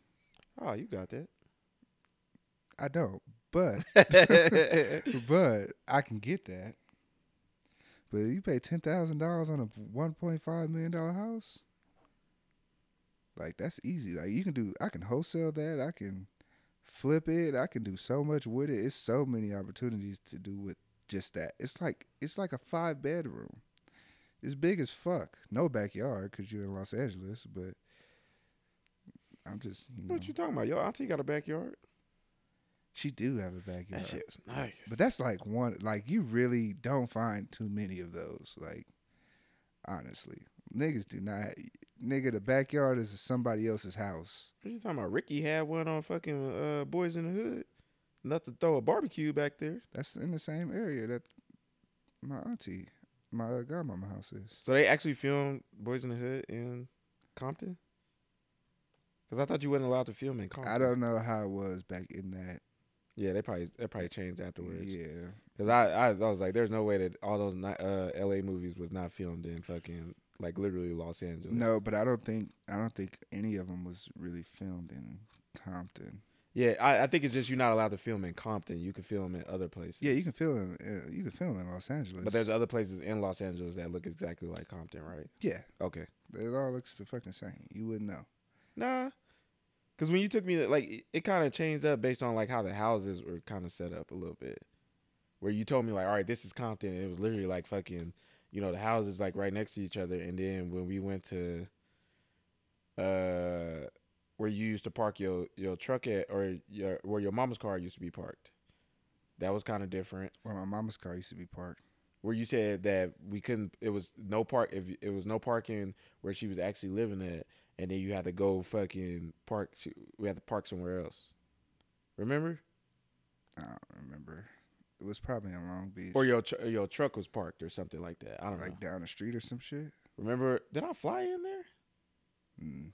A: Oh, you got that.
B: I don't, but but I can get that. But you pay ten thousand dollars on a one point five million dollar house, like that's easy. Like you can do, I can wholesale that. I can flip it. I can do so much with it. It's so many opportunities to do with just that. It's like it's like a five bedroom. It's big as fuck. No backyard because you're in Los Angeles, but I'm just you know.
A: What you talking about? Your auntie got a backyard.
B: She do have a backyard.
A: That shit was nice.
B: But that's like one like you really don't find too many of those. Like honestly, niggas do not. Nigga, the backyard is somebody else's house.
A: what you talking about? Ricky had one on fucking uh, Boyz n the Hood. Enough to throw a barbecue back there.
B: That's in the same area that my auntie, my godmama house is.
A: So they actually filmed Boyz n the Hood in Compton. Cause I thought you wasn't allowed to film in Compton.
B: I don't know how it was back in that.
A: Yeah, they probably they probably changed afterwards.
B: Yeah,
A: Cause I, I I was like, there's no way that all those ni- uh, L.A. movies was not filmed in fucking like literally Los Angeles.
B: no, but I don't think I don't think any of them was really filmed in Compton.
A: Yeah, I, I think it's just you're not allowed to film in Compton. You can film in other places.
B: Yeah, you can film uh, you can film in Los Angeles.
A: But there's other places in Los Angeles that look exactly like Compton, right?
B: yeah,
A: Okay.
B: it all looks the fucking same. You wouldn't know.
A: Nah. Cause when you took me, to, like, it, it kind of changed up based on like how the houses were kind of set up a little bit. Where you told me like, all right, this is Compton, and it was literally like fucking, you know, the houses like right next to each other. And then when we went to, uh, where you used to park your your truck at, or your where your mama's car used to be parked, that was kind of different.
B: Where my mama's car used to be parked.
A: Where you said that we couldn't, it was no park. If it was no parking where she was actually living at, and then you had to go fucking park. she- We had to park somewhere else. Remember?
B: I don't remember. It was probably in Long Beach.
A: Or your tr- your truck was parked or something like that. I don't
B: like
A: know.
B: Like down the street or some shit.
A: Remember? Did I fly in there
B: Mm.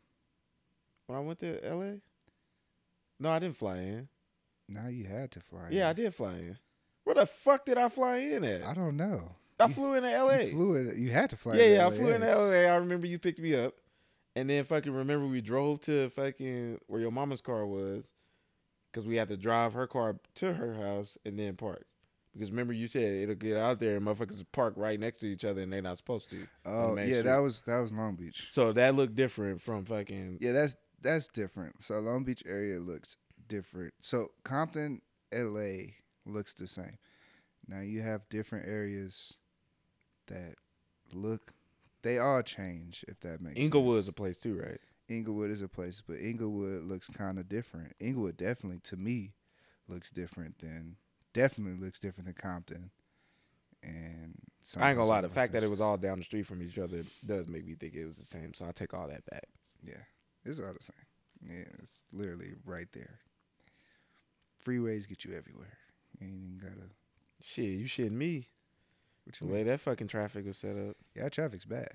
A: When I went to L.A.? No, I didn't fly in.
B: Now you had to fly. In.
A: Yeah, I did fly in. Where the fuck did I fly in at?
B: I don't know.
A: I
B: you-
A: flew into
B: You
A: L.A.
B: flew it. You had to fly.
A: In.
B: Yeah,
A: yeah, I flew
B: in.
A: LA. I remember you picked me up, and then fucking remember we drove to fucking where your mama's car was, because we had to drive her car to her house and then park. Because remember you said it'll get out there and motherfuckers park right next to each other and they're not supposed to.
B: Oh yeah,
A: Street.
B: that was that was Long Beach.
A: So that looked different from fucking.
B: Yeah, that's that's different. So Long Beach area looks different. So Compton, LA looks the same. Now you have different areas that look. They all change if that makes sense.
A: Inglewood's
B: sense.
A: a place too, right?
B: Inglewood is a place, but Inglewood looks kind of different. Inglewood definitely, to me, looks different than definitely looks different than Compton. And
A: I ain't gonna lie. The fact that it was all down the street from each other does make me think it was the same. So I take all that back.
B: yeah, it's all the same. Yeah, it's literally right there. Freeways get you everywhere. You ain't even gotta.
A: Shit, you shitting me?
B: What
A: The
B: you
A: way
B: mean?
A: that fucking traffic was set up.
B: Yeah, traffic's bad.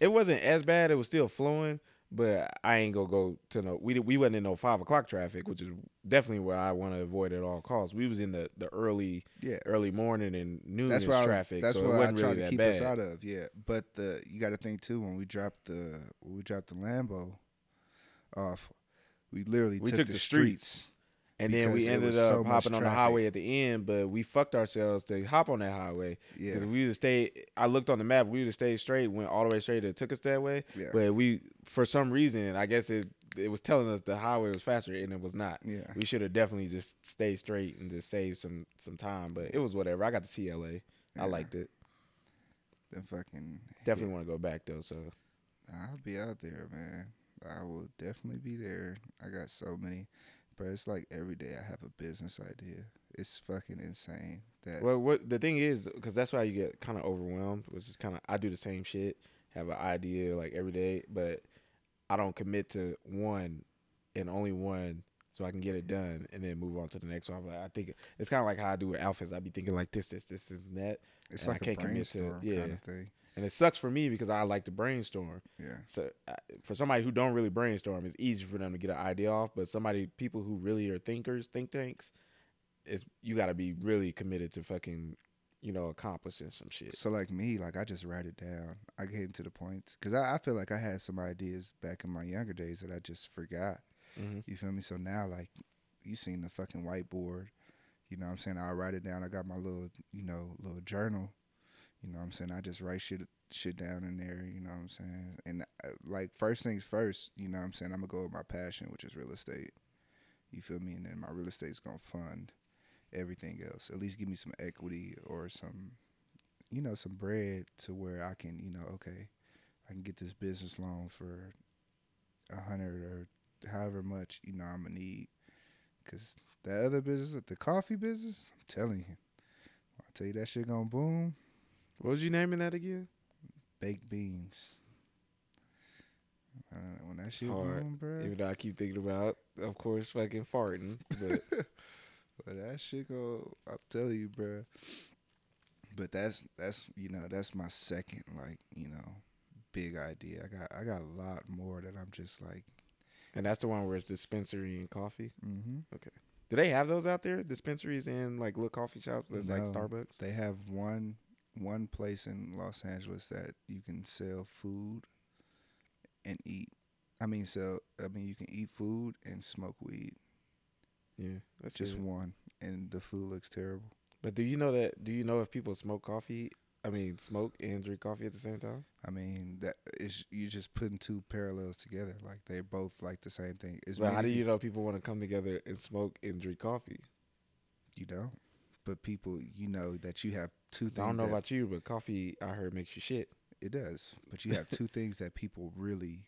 A: It wasn't as bad. It was still flowing, but I ain't gonna go to no. We we wasn't in no five o'clock traffic, which is definitely where I want to avoid at all costs. We was in the the early
B: Yeah,
A: early morning and noon
B: that's what I was,
A: traffic,
B: That's
A: so
B: what I
A: really
B: to keep
A: bad.
B: us out of. Yeah, but the you got to think too when we dropped the when we dropped the Lambo off, we literally
A: We
B: took,
A: took
B: the,
A: the
B: streets.
A: streets. And then we ended up
B: so
A: hopping on the highway at the end, but we fucked ourselves to hop on that highway
B: Yeah,
A: we would stay. I looked on the map. We would have stayed straight, went all the way straight. It took us that way,
B: yeah,
A: but we for some reason, I guess it it was telling us the highway was faster, and it was not.
B: yeah.
A: We should have definitely just stayed straight and just saved some some time. But it was whatever. I got to see LA.
B: yeah.
A: I liked it.
B: Then fucking
A: Definitely want to go back though. So
B: I'll be out there, man. I will definitely be there. I got so many, but it's like every day I have a business idea. It's fucking insane. That
A: well, what the thing is, because that's why you get kind of overwhelmed. Which is kind of I do the same shit, have an idea like every day, but I don't commit to one and only one so I can get it done and then move on to the next one. I'm like, I think it's kind of like how I do with outfits. I'd be thinking like this, this, this, this, and that.
B: It's
A: And
B: like a
A: can't commit to-
B: brainstorm
A: yeah.
B: kind of thing.
A: And it sucks for me because I like to brainstorm.
B: Yeah.
A: So uh, for somebody who don't really brainstorm, it's easy for them to get an idea off. But somebody, people who really are thinkers, think tanks, is you got to be really committed to fucking, you know, accomplishing some shit.
B: So like me, like I just write it down. I came to the points because I, I feel like I had some ideas back in my younger days that I just forgot.
A: hmm
B: You feel me? So now, like, you seen the fucking whiteboard. You know what I'm saying? I write it down. I got my little, you know, little journal. You know what I'm saying? I just write shit shit down in there. You know what I'm saying? And uh, like first things first. You know what I'm saying? I'm gonna go with my passion, which is real estate. You feel me? And then my real estate's gonna fund everything else. At least give me some equity or some, you know, some bread to where I can, you know, okay, I can get this business loan for a hundred or however much you know I'm gonna need. Cause the other business, the coffee business, I'm telling you, I tell you that shit gonna boom.
A: What was you naming that again?
B: Baked beans. Uh, when that shit
A: hard,
B: boom, bro.
A: Even though I keep thinking about, of course, fucking farting. But
B: But that shit go. I'm telling you, bro. But that's that's you know that's my second like you know big idea. I got I got a lot more that I'm just like.
A: and that's the one where it's dispensary and coffee.
B: Mm-hmm. Okay.
A: Do they have those out there? Dispensaries and like little coffee shops that's like Starbucks.
B: They have one one place in Los Angeles that you can sell food and eat. I mean, sell. I mean, you can eat food and smoke weed.
A: Yeah, that's
B: Just
A: just.
B: one, and the food looks terrible.
A: But do you know that? Do you know if people smoke coffee? I mean, smoke and drink coffee at the same time?
B: I mean, that is you just putting two parallels together. Like they both like the same thing. It's
A: But how do you know people want to come together and smoke and drink coffee?
B: You don't. But people, you know that you have two things.
A: I don't know
B: that-
A: about you, but coffee I heard makes you shit.
B: It does, but you have two things that people really,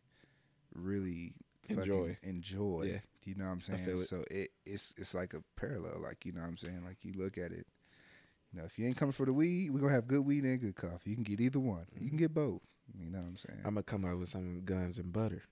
B: really
A: Enjoy.
B: Enjoy.
A: Yeah.
B: You know what I'm saying?
A: it.
B: So it it's it's like a parallel. Like you know what I'm saying? Like you look at it. You know, if you ain't coming for the weed, we're gonna have good weed and good coffee. You can get either one. You can mm-hmm. get both. You know what I'm saying?
A: I'm gonna come out with some guns and butter.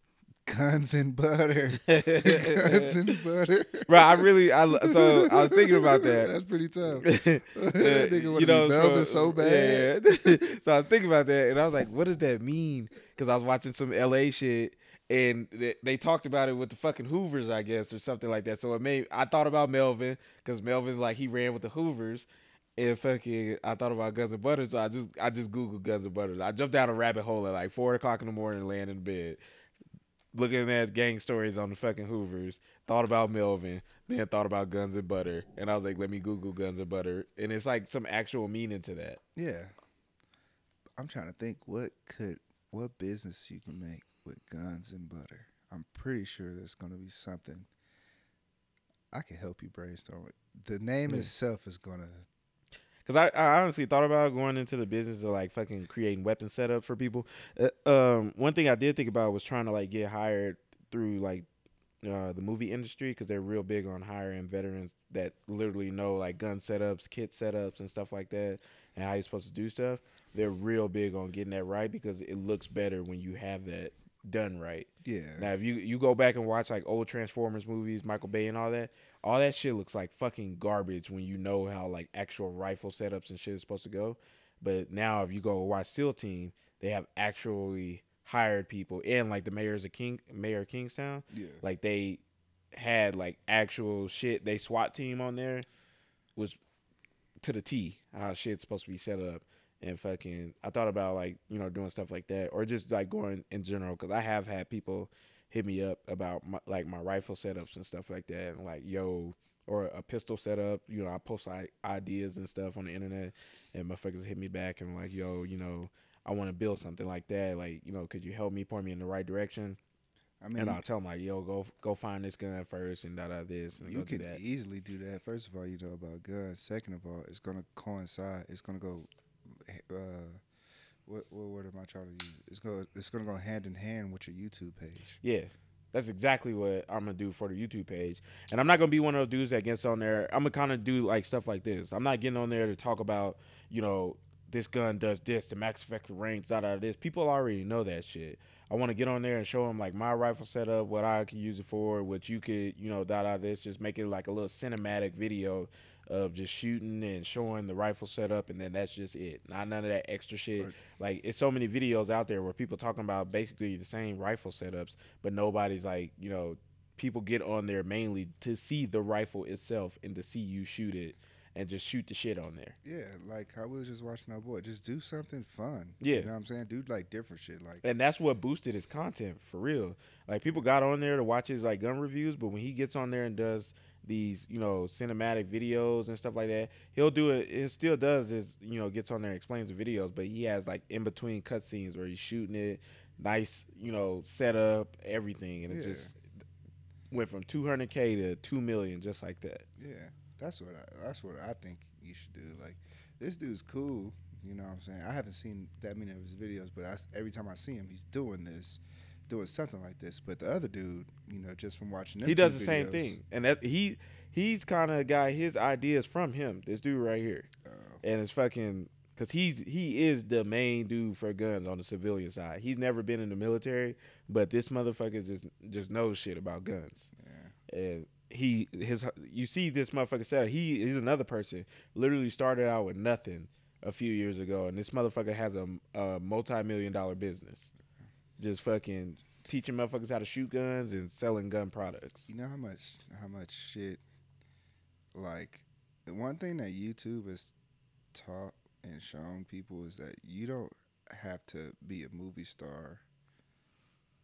B: Guns and butter. Guns and butter.
A: Bro, I really, I so I was thinking about that.
B: That's pretty tough.
A: Uh,
B: nigga wanna be Melvin so bad.
A: Yeah. so I was thinking about that, and I was like, "What does that mean?" Because I was watching some LA shit, and they, they talked about it with the fucking Hoovers, I guess, or something like that. So it made I thought about Melvin because Melvin like he ran with the Hoovers, and fucking I thought about Guns and Butter. So I just I just googled Guns and Butter. I jumped down a rabbit hole at like four o'clock in the morning, laying in bed. Looking at gang stories on the fucking Hoovers, thought about Melvin, then thought about Guns and Butter, and I was like, let me Google Guns and Butter, and it's like some actual meaning to that.
B: Yeah. I'm trying to think what could what business you can make with guns and butter. I'm pretty sure there's gonna be something I can help you brainstorm it. The name
A: Yeah.
B: itself is gonna
A: Cause I, I honestly thought about going into the business of like fucking creating weapon setup for people. Uh, um, one thing I did think about was trying to like get hired through like uh, the movie industry because they're real big on hiring veterans that literally know like gun setups, kit setups, and stuff like that, and how you're supposed to do stuff. They're real big on getting that right because it looks better when you have that done right.
B: yeah.
A: Now, if you you go back and watch like old Transformers movies, Michael Bay and all that, all that shit looks like fucking garbage when you know how like actual rifle setups and shit is supposed to go. But now, if you go watch SEAL Team, they have actually hired people and like the mayor's of King Mayor of Kingstown,
B: yeah.
A: like they had like actual shit. They SWAT team on there was to the T how shit's supposed to be set up. And fucking, I thought about like you know doing stuff like that, or just like going in general, because I have had people hit me up about my, like my rifle setups and stuff like that, and like yo, or a pistol setup. You know, I post like ideas and stuff on the internet, and motherfuckers hit me back and like yo, you know, I want to build something like that. Like you know, could you help me point me in the right direction?
B: I mean
A: and I'll tell them like yo, go go find this gun first and da da this and
B: you
A: go do
B: easily do that. First of all, you know about guns. Second of all, it's gonna coincide. It's gonna go. Uh, what what word am I trying to use? It's gonna it's gonna go hand in hand with your YouTube page.
A: Yeah. That's exactly what I'm gonna do for the YouTube page, and I'm not gonna be one of those dudes that gets on there. I'm gonna kind of do like stuff like this. I'm not getting on there to talk about, you know, this gun does this, the max effective range, da da this. People already know that shit. I want to get on there and show them like my rifle setup, what I could use it for, what you could, you know, dot out this, just make it like a little cinematic video of just shooting and showing the rifle setup, and then that's just it. Not none of that extra shit.
B: Right.
A: Like it's so many videos out there where people talking about basically the same rifle setups, but nobody's like, you know, people get on there mainly to see the rifle itself and to see you shoot it and just shoot the shit on there.
B: Yeah, like I was just watching our boy. Just do something fun.
A: Yeah.
B: You know what I'm saying? Do like different shit. Like
A: and that's what boosted his content for real. Like people got on there to watch his like gun reviews, but when he gets on there and does these, you know, cinematic videos and stuff like that, he'll do it. It still does is you know gets on there and explains the videos, but he has like in between cutscenes where he's shooting it, nice, you know, setup, everything, and it
B: Yeah.
A: just went from 200k to 2 million just like that.
B: Yeah, that's what I, that's what I think you should do. Like this dude's cool. You know what I'm saying? I haven't seen that many of his videos, but I every time I see him, he's doing this, doing something like this. But the other dude, you know, just from watching them
A: he does the same thing, and that he he's kind of a guy. His ideas from him. This dude right here.
B: Uh,
A: and it's fucking because he's he is the main dude for guns on the civilian side. He's never been in the military, but this motherfucker just just knows shit about guns.
B: yeah,
A: And he his you see this motherfucker said he he's another person literally started out with nothing a few years ago, and this motherfucker has a, a multi million dollar business, just fucking teaching motherfuckers how to shoot guns and selling gun products.
B: you know how much how much shit. Like the one thing that YouTube has taught and shown people is that you don't have to be a movie star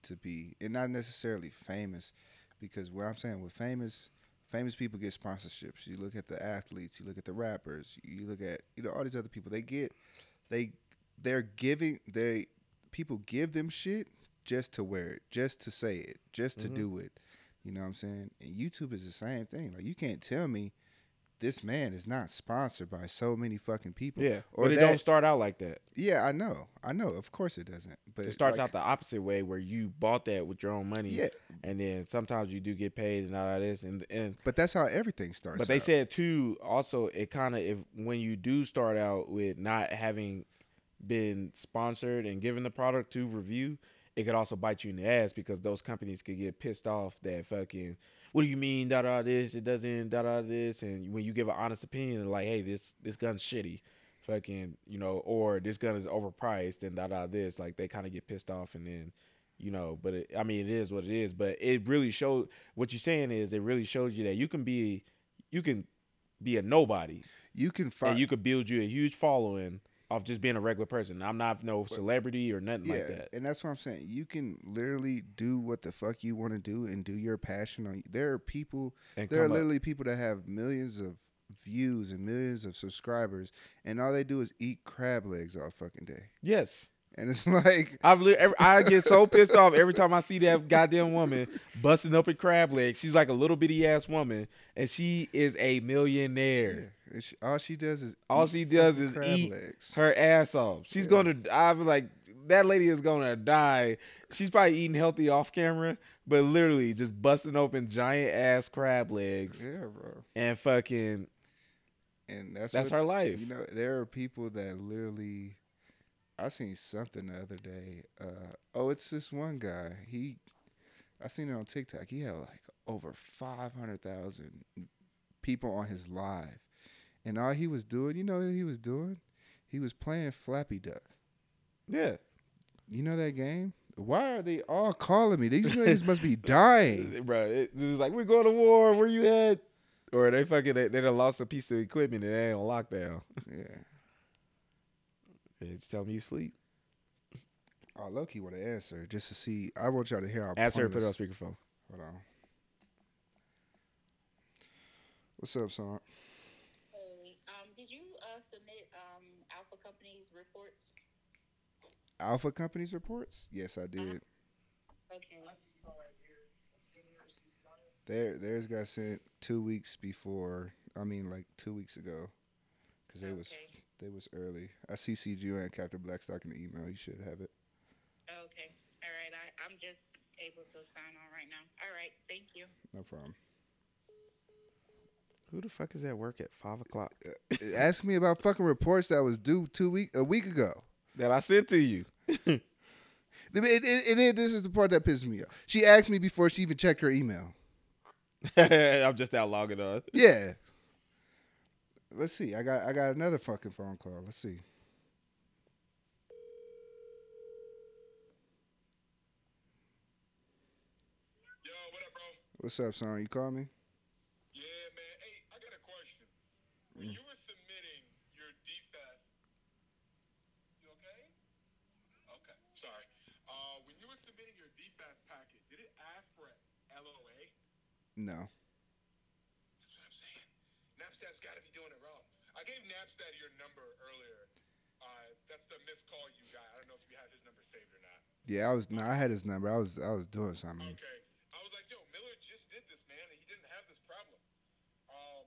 B: to be and not necessarily famous because what I'm saying with famous famous people get sponsorships. You look at the athletes, you look at the rappers, you look at you know all these other people. They get they they're giving they people give them shit just to wear it, just to say it, just to
A: Mhm.
B: do it. You know what I'm saying? And YouTube is the same thing. Like you can't tell me this man is not sponsored by so many fucking people.
A: Yeah,
B: Or
A: but it
B: that-
A: don't start out like that.
B: Yeah, I know. I know. Of course it doesn't. But
A: It starts
B: like,
A: out the opposite way where you bought that with your own money.
B: Yeah,
A: and then sometimes you do get paid and all this and and
B: but that's how everything starts.
A: but they
B: out.
A: said too also it kind of if when you do start out with not having been sponsored and given the product to review it could also bite you in the ass because those companies could get pissed off that fucking what do you mean da da this it doesn't da da this? And when you give an honest opinion like hey this this gun's shitty fucking you know or this gun is overpriced and da da this. Like they kind of get pissed off and then you know but it, i mean it is what it is. But it really showed what you're saying is it really shows you that you can be you can be a nobody.
B: You can find
A: you could build you a huge following off just being a regular person i'm not no celebrity or nothing
B: yeah,
A: like that
B: and that's what I'm saying. You can literally do what the fuck you want to do and do your passion on. There are people
A: and
B: There are
A: come up-
B: literally people that have millions of views and millions of subscribers, and all they do is eat crab legs all fucking day.
A: yes
B: And it's like,
A: I've every, I get so pissed off every time I see that goddamn woman busting up in crab legs. She's like a little bitty ass woman, and she is a millionaire.
B: and she, all she does is
A: All she does is
B: crab
A: eat
B: legs.
A: Her ass off. She's
B: Yeah.
A: gonna. I was like, that lady is gonna die. She's probably eating healthy off camera, but literally just busting open giant ass crab legs
B: Yeah, bro.
A: and fucking.
B: And that's
A: That's
B: what,
A: her life.
B: You know, there are people that literally. I seen something the other day. Uh, oh, it's this one guy. He, I seen it on TikTok. He had like over five hundred thousand people on his live, and all he was doing, you know, what he was doing, he was playing Flappy Duck.
A: Yeah,
B: You know that game? Why are they all calling me? These niggas must be dying.
A: bro. It, it was like we're going to war. Where you at? Or they fucking they, they done lost a piece of equipment and they ain't on lockdown.
B: Yeah.
A: They just tell me you sleep.
B: Oh, Loki want to answer just to see. I want y'all to hear our
A: Answer. Put it on
B: pointless-
A: speakerphone.
B: Hold on. What's up, son?
C: Hey, um, did you uh, submit um, Alpha Company's reports?
B: Alpha Companies reports? Yes, I did.
C: Okay.
B: There, theirs got sent two weeks before. I mean, like two weeks ago, because they was
C: Okay.
B: They was early. I CC'd you and Captain Blackstock in the email. You should have it.
C: Okay. All right. I, I'm just able to sign on right now. All right. Thank you.
B: No problem.
A: Who the fuck is at work at five o'clock?
B: Uh, ask me about fucking reports that was due two week a week ago.
A: That I sent to you.
B: And, and- and then this is the part that pisses me off. She asked me before she even checked her email.
A: I'm just out logging on.
B: Yeah. Let's see. I got I got another fucking phone call. Let's see.
D: Yo, what up, bro?
B: What's up, son? You call me?
D: Yeah, man. Hey, I got a question. When you were submitting your DFAS, you okay? Okay, sorry. Uh, when you were submitting your DFAS packet, did it ask for a LOA?
B: No.
D: That's what I'm saying. Napstat's got to be doing it wrong. I Napstat your number earlier. Uh, that's the missed call you got. I don't know if you had his number saved or not.
B: Yeah, I was no, I had his number. I was I was doing something.
D: Okay. I was like, yo, Miller just did this, man, and he didn't have this problem. Um,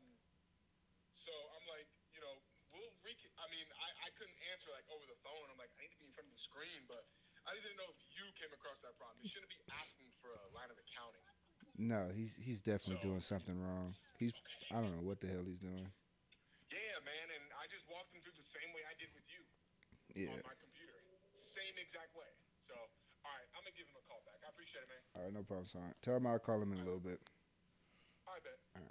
D: so I'm like, you know, we'll re. I mean, I, I couldn't answer like over the phone. I'm like, I need to be in front of the screen, but I just didn't know if you came across that problem. You shouldn't be asking for a line of accounting.
B: No, he's he's definitely doing something wrong. He's I don't know what the hell he's doing.
D: Yeah, man, and I just walked him through the same way I did with you
B: Yeah.
D: on my computer, same exact way. So, all right, I'm gonna give him a call back. I appreciate it, man.
B: All right, no problem, son. Tell him I'll call him in a little bit.
D: I bet.
B: Uh,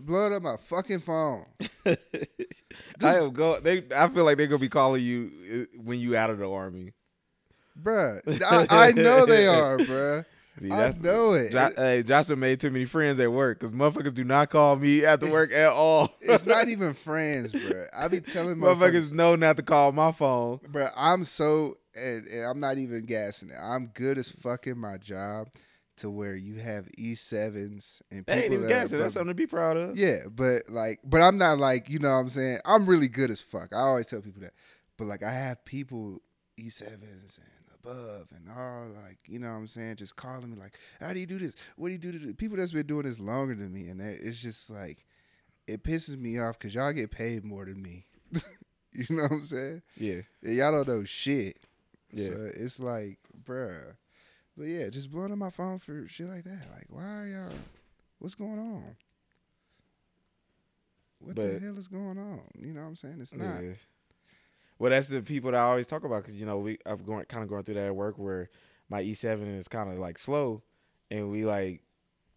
B: Blowing up my fucking phone.
A: I am go. They. I feel like they're gonna be calling you uh, when you out of the army.
B: Bruh. I, I know they are, bruh.
A: See,
B: I know it.
A: Jo- hey, Joshua made too many friends at work because motherfuckers do not call me after work at all.
B: It's not even friends, bruh. I be telling
A: motherfuckers
B: motherfuckers,
A: know not to call my phone.
B: bruh, I'm so, and, and I'm not even gassing it. I'm good as fucking my job to where you have E7s and
A: They ain't
B: people
A: even
B: that
A: guessing. That's something to be proud of.
B: Yeah, but like, but I'm not like, you know what I'm saying? I'm really good as fuck. I always tell people that. But like, I have people E7s and above and all, like, you know what I'm saying? Just calling me, like, how do you do this? What do you do to this? People that's been doing this longer than me. And it's just like, it pisses me off because y'all get paid more than me. you know what I'm saying?
A: Yeah.
B: And y'all don't know shit.
A: Yeah.
B: So it's like, bruh. But yeah, just blowing up my phone for shit like that. Like, why are y'all? What's going on? What the hell is going on? You know what I'm saying? It's not.
A: Yeah. Well, that's the people that I always talk about because you know we I've going kind of going through that at work where my E7 is kind of like slow, and we like,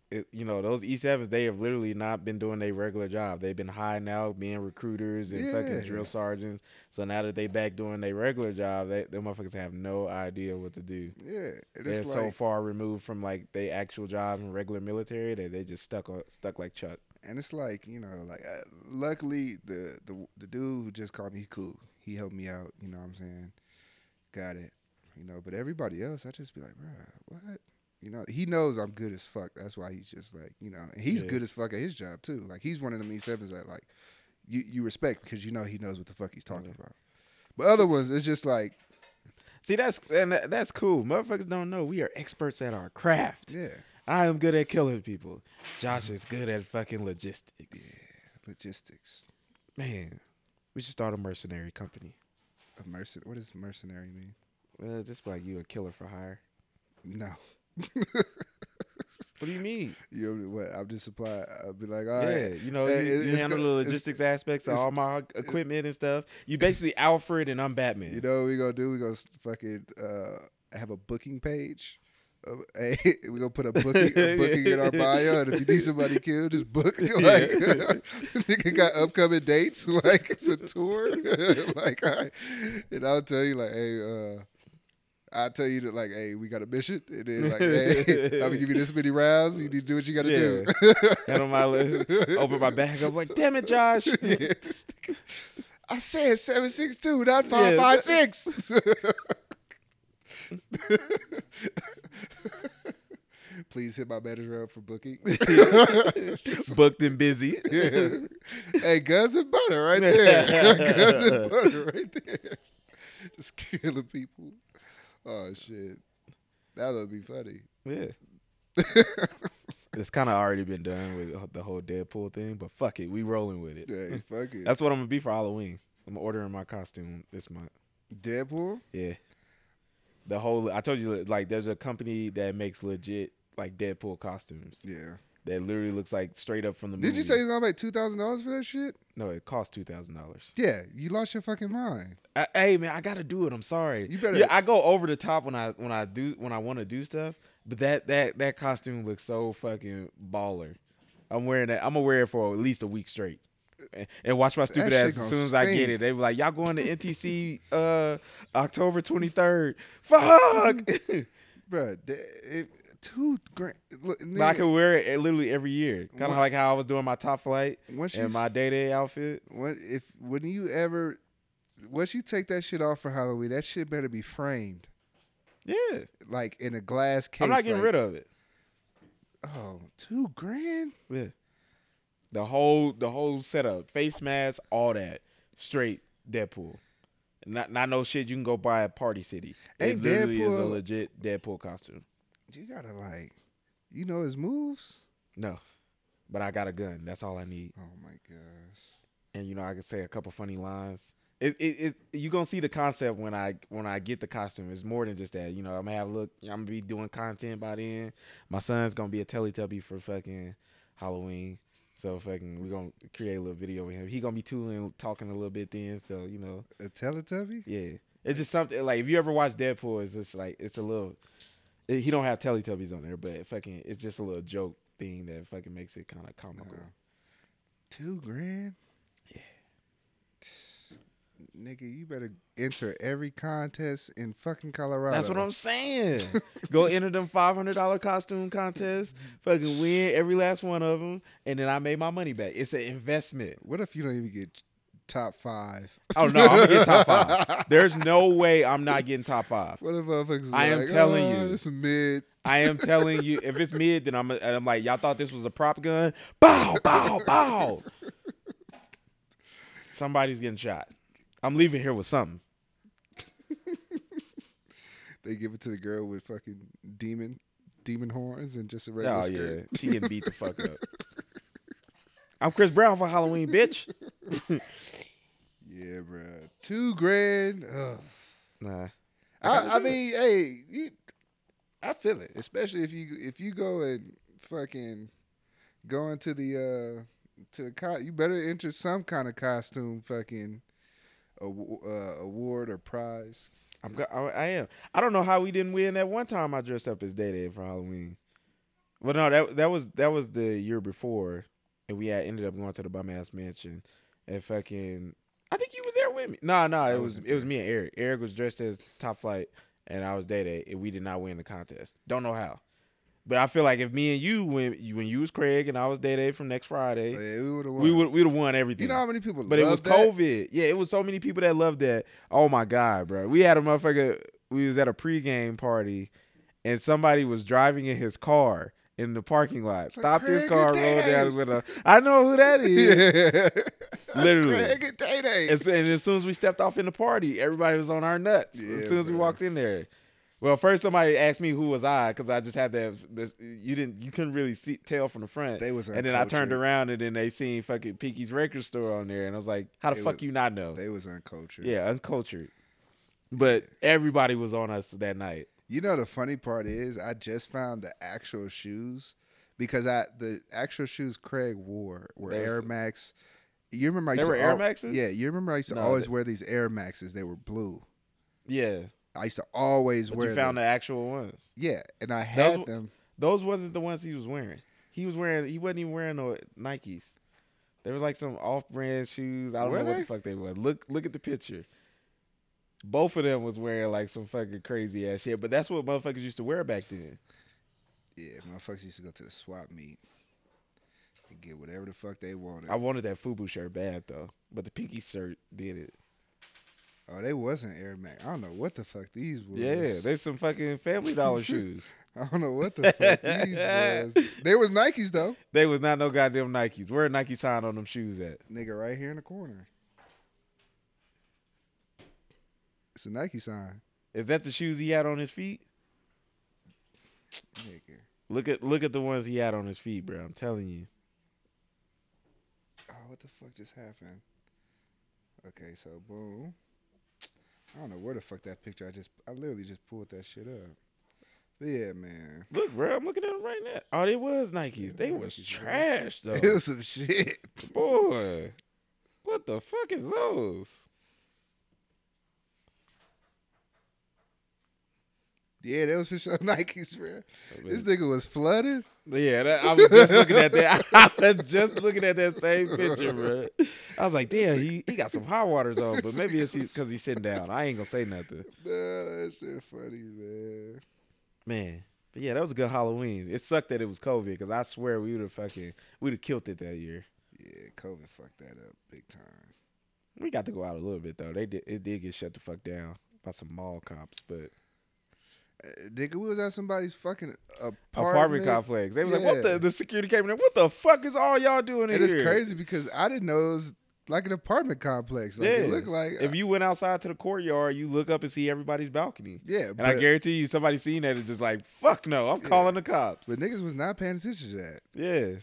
A: it, you know, those E7s they have literally not been doing their regular job. They've been high now, being recruiters and fucking drill sergeants. So now that they back doing their regular job, they them motherfuckers have no idea what to do.
B: Yeah, and
A: They're
B: it's
A: so far removed from like their actual job in regular military that they just stuck stuck like Chuck.
B: and it's like you know, like uh, luckily the the the dude who just called me, cool. He helped me out. You know what I'm saying? Got it. You know, but everybody else, I just be like, bruh, what? You know, he knows I'm good as fuck. That's why he's just like, you know, and he's
A: Yeah.
B: good as fuck at his job too. Like he's one of them E7s that like you you respect because you know he knows what the fuck he's talking about. But other ones, it's just like,
A: See, that's and that's cool. Motherfuckers don't know we are experts at our craft.
B: yeah,
A: I am good at killing people. Josh is good at fucking logistics.
B: Yeah, logistics.
A: Man, we should start a mercenary company.
B: A mercen- what does mercenary mean?
A: Uh, just like you a killer for hire.
B: No.
A: What do you mean?
B: You know what? I'm just supply. I'll be like, all
A: yeah,
B: right.
A: you know,
B: Hey,
A: you, you handle the logistics aspects of all my equipment and stuff. You basically Alfred and I'm Batman.
B: You know what we gonna do? We gonna fucking uh, have a booking page. Uh, hey, we gonna put a booking, a booking in our bio, and if you need somebody killed, just book. Like, nigga got upcoming dates. Like it's a tour. like, right. and I'll tell you, like, hey, uh, I'll tell you that, like, hey, we got a mission, and then like, hey, I'm gonna give you this many rounds. You need to do what you gotta do.
A: And on my list, open my bag up like, damn it, Josh.
B: Yeah, I said seven six two, not
A: Yeah.
B: five five Please hit my manager up for booking.
A: Booked and busy.
B: yeah. Hey, guns and butter right there. guns and butter right there. Just killing people. Oh shit. That would be funny.
A: Yeah. it's kind of already been done with the whole Deadpool thing, but fuck it, we rolling with it.
B: Hey, fuck it.
A: That's what I'm gonna be for Halloween. I'm ordering my costume this month.
B: Deadpool?
A: Yeah. The whole I told you like there's a company that makes legit like Deadpool costumes.
B: Yeah.
A: that literally looks like straight up from the movie.
B: Did you say you're gonna pay two thousand dollars for that shit?
A: no? It cost two thousand dollars.
B: Yeah, you lost your fucking mind.
A: Hey man, I gotta do it. I'm sorry.
B: You better-
A: Yeah, I go over the top when I when I do when I want to do stuff. But that that that costume looks so fucking baller. I'm wearing that. I'm gonna wear it for at least a week straight. And- And watch my stupid ass as soon as I get it. They were like, "Y'all going to NTC uh October 23rd?" Fuck.
B: Bruh, th- two grand. Look,
A: but I
B: nigga,
A: can wear it literally every year. Kind of like how I was doing my top flight
B: once
A: and my day day outfit.
B: When if when you ever once you take that shit off for Halloween, that shit better be framed
A: Yeah,
B: like in a glass case.
A: I'm not getting
B: like,
A: rid of it.
B: Oh, two grand.
A: Yeah. The whole the whole setup, face mask, all that, straight Deadpool. Not not no shit you can go buy at Party City. It
B: Ain't
A: literally is a legit Deadpool costume.
B: You gotta like, you know his moves.
A: No, but I got a gun. That's all I need.
B: Oh my gosh.
A: And you know I can say a couple funny lines. It it, it you gonna see the concept when I when I get the costume. It's more than just that. You know I'm gonna have a look. I'm gonna be doing content by then. My son's gonna be a Teletubby for fucking Halloween. So fucking we gonna create a little video with him. He gonna be tooling, talking a little bit then. So you know,
B: A Teletubby?
A: yeah, it's just something like if you ever watch Deadpool, it's just like it's a little. It, he don't have Teletubbies on there, but fucking it's just a little joke thing that fucking makes it kind of comical.
B: Uh, two grand? Nigga, you better enter every contest in fucking Colorado.
A: That's what I'm saying. Go enter them five hundred dollar costume contests, fucking win every last one of them, and then I made my money back. It's an investment.
B: What if you don't even get top five?
A: Oh no, I'm gonna get top five. There's no way I'm not getting top five.
B: What if motherfuckers
A: I am
B: like,
A: telling
B: oh,
A: you.
B: it's mid.
A: I am telling you, if it's mid, then I'm I'm like, y'all thought this was a prop gun? Bow, bow, bow. Somebody's getting shot. I'm leaving here with something.
B: They give it to the girl with fucking demon demon horns and just a regular
A: Oh
B: skirt.
A: yeah, she getting beat the fuck up. I'm Chris Brown for Halloween, bitch.
B: Yeah, bruh. Two grand. Ugh.
A: Nah.
B: I, I mean, hey, you, I feel it, especially if you if you go and fucking go into the uh to the co- you better enter some kind of costume fucking Uh, award or prize.
A: I'm go- I, I am. I don't know how we didn't win that one time I dressed up as Day Day for Halloween. Well, no, that that was that was the year before, and we had ended up going to the bum ass mansion, and fucking. I think you was there with me. No, no, it was it was me and Eric. Eric was dressed as Top Flight, and I was Day Day, and we did not win the contest. Don't know how, but I feel like if me and you when you when you was Craig and I was Day Day from next Friday,
B: Yeah, we would have won.
A: we would we'd have won everything.
B: You know how many people
A: But it was
B: that?
A: COVID. Yeah, it was so many people that loved that. Oh my god, bro. We had a motherfucker. We was at a pregame party, and somebody was driving in his car in the parking lot. Stopped his car, rolled down with a. I know who that is.
B: Yeah.
A: Literally.
B: Craig and Day-Day.
A: and, and as soon as we stepped off in the party, everybody was on our nuts.
B: Yeah,
A: as soon as we walked in there. Well, first somebody asked me who was I because I just had that. This, you didn't. You couldn't really see tell from the front.
B: They was
A: and then I turned around and then they seen fucking Pinky's record store on there, and I was like, "How the
B: They
A: fuck
B: was-
A: you not know?"
B: They was uncultured.
A: Yeah, uncultured. But everybody was on us that night.
B: You know the funny part is I just found the actual shoes because I the actual shoes Craig wore were
A: They was-
B: Air Max. You remember I
A: They
B: used
A: were
B: to
A: Air
B: al-
A: Maxes?
B: Yeah, you remember I used to
A: No,
B: always
A: they-
B: wear these Air Maxes. They were blue.
A: Yeah,
B: I used to always
A: but
B: wear
A: you found
B: them.
A: the actual ones.
B: Yeah, and I had
A: w-
B: them.
A: Those wasn't the ones he was wearing. He was wearing. He wasn't even wearing no Nikes. They were like some off-brand shoes. I don't
B: Were
A: know what the fuck they were. Look, look at the picture. Both of them was wearing like some fucking crazy ass shit. But that's what motherfuckers used to wear back then.
B: Yeah, motherfuckers used to go to the swap meet and get whatever the fuck they wanted.
A: I wanted that FUBU shirt bad though, but the Pinky shirt did it.
B: Oh, they wasn't Air Max. I don't know what the fuck these was.
A: Yeah, there's some fucking Family Dollar shoes.
B: I don't know what the fuck these was. They was Nikes though.
A: They was not no goddamn Nikes. Where a Nike sign on them shoes at?
B: Nigga, right here in the corner. It's a Nike sign.
A: Is that the shoes he had on his feet?
B: Nigga.
A: Look at look at the ones he had on his feet, bro. I'm telling you.
B: Oh, what the fuck just happened? Okay, so boom. I don't know where the fuck that picture. I just, I literally just pulled that shit up. But yeah, man.
A: Look, bro, I'm looking at them right now. Oh, they was Nikes. They was
B: Nikes,
A: trash though.
B: It was some shit.
A: Boy, what the fuck is those?
B: Yeah, that was for sure Nikes, bro. This nigga was flooded.
A: Yeah, that, I was just looking at that. I was just looking at that same picture, bro. I was like, damn, he, he got some hot waters on, but maybe it's because he's sitting down. I ain't gonna say nothing,
B: Nah, that shit funny, man.
A: man. But yeah, that was a good Halloween. It sucked that it was COVID because I swear we would have fucking we'd have killed it that year.
B: Yeah, COVID fucked that up big time.
A: We got to go out a little bit though. They did it did get shut the fuck down by some mall cops, but
B: nigga, we was at somebody's fucking apartment.
A: apartment complex. They was like, "What the?" The security came in. there, What the fuck is all y'all doing in
B: And it's crazy because I didn't know it was like an apartment complex. Like,
A: Yeah,
B: it looked like
A: if you went outside to the courtyard, you look up and see everybody's balcony.
B: yeah,
A: And
B: but,
A: I guarantee you, somebody seen that is just like, fuck no, I'm
B: Yeah.
A: calling the cops.
B: but niggas was not paying attention to that.
A: yeah.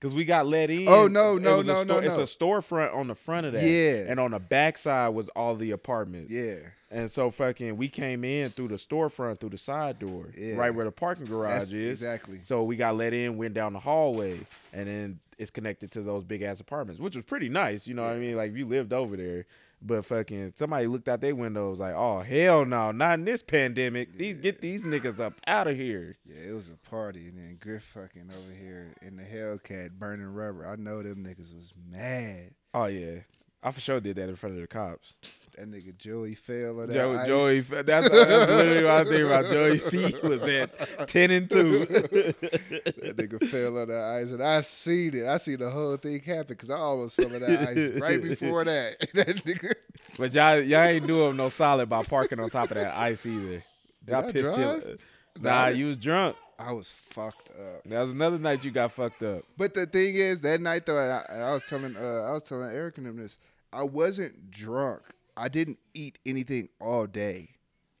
A: Cause we got let oh, in.
B: Oh, no, no, no, no,
A: It's a storefront on the front of that.
B: Yeah.
A: And on the back side was all the apartments.
B: Yeah,
A: And so fucking we came in through the storefront through the side door.
B: Yeah.
A: Right where the parking garage
B: that's
A: is.
B: exactly.
A: So we got let in, went down the hallway, and then it's connected to those big ass apartments, which was pretty nice. You know what I mean? Like if you lived over there. But fucking somebody looked out their window was like, oh hell no, not in this pandemic. These get these niggas up out of here.
B: Yeah, it was a party, and then Griff fucking over here in the Hellcat burning rubber. I know them niggas was mad.
A: Oh yeah. I for sure did that in front of the cops.
B: That nigga Joey fell on that
A: Joe,
B: ice.
A: Joey, that's, that's literally what I think about. Joey feet was at ten and two.
B: That nigga fell on that ice, and I seen it. I seen the whole thing happen because I almost fell on that ice right before that. that nigga,
A: but y'all, y'all ain't do him no solid by parking on top of that ice either. Y'all
B: I
A: pissed him.
B: drive?
A: Nah,
B: Nah,
A: you was drunk.
B: I was fucked up.
A: That was another night you got fucked up.
B: But the thing is, that night though, I, I was telling, uh, I was telling Eric and them this. I wasn't drunk. I didn't eat anything all day.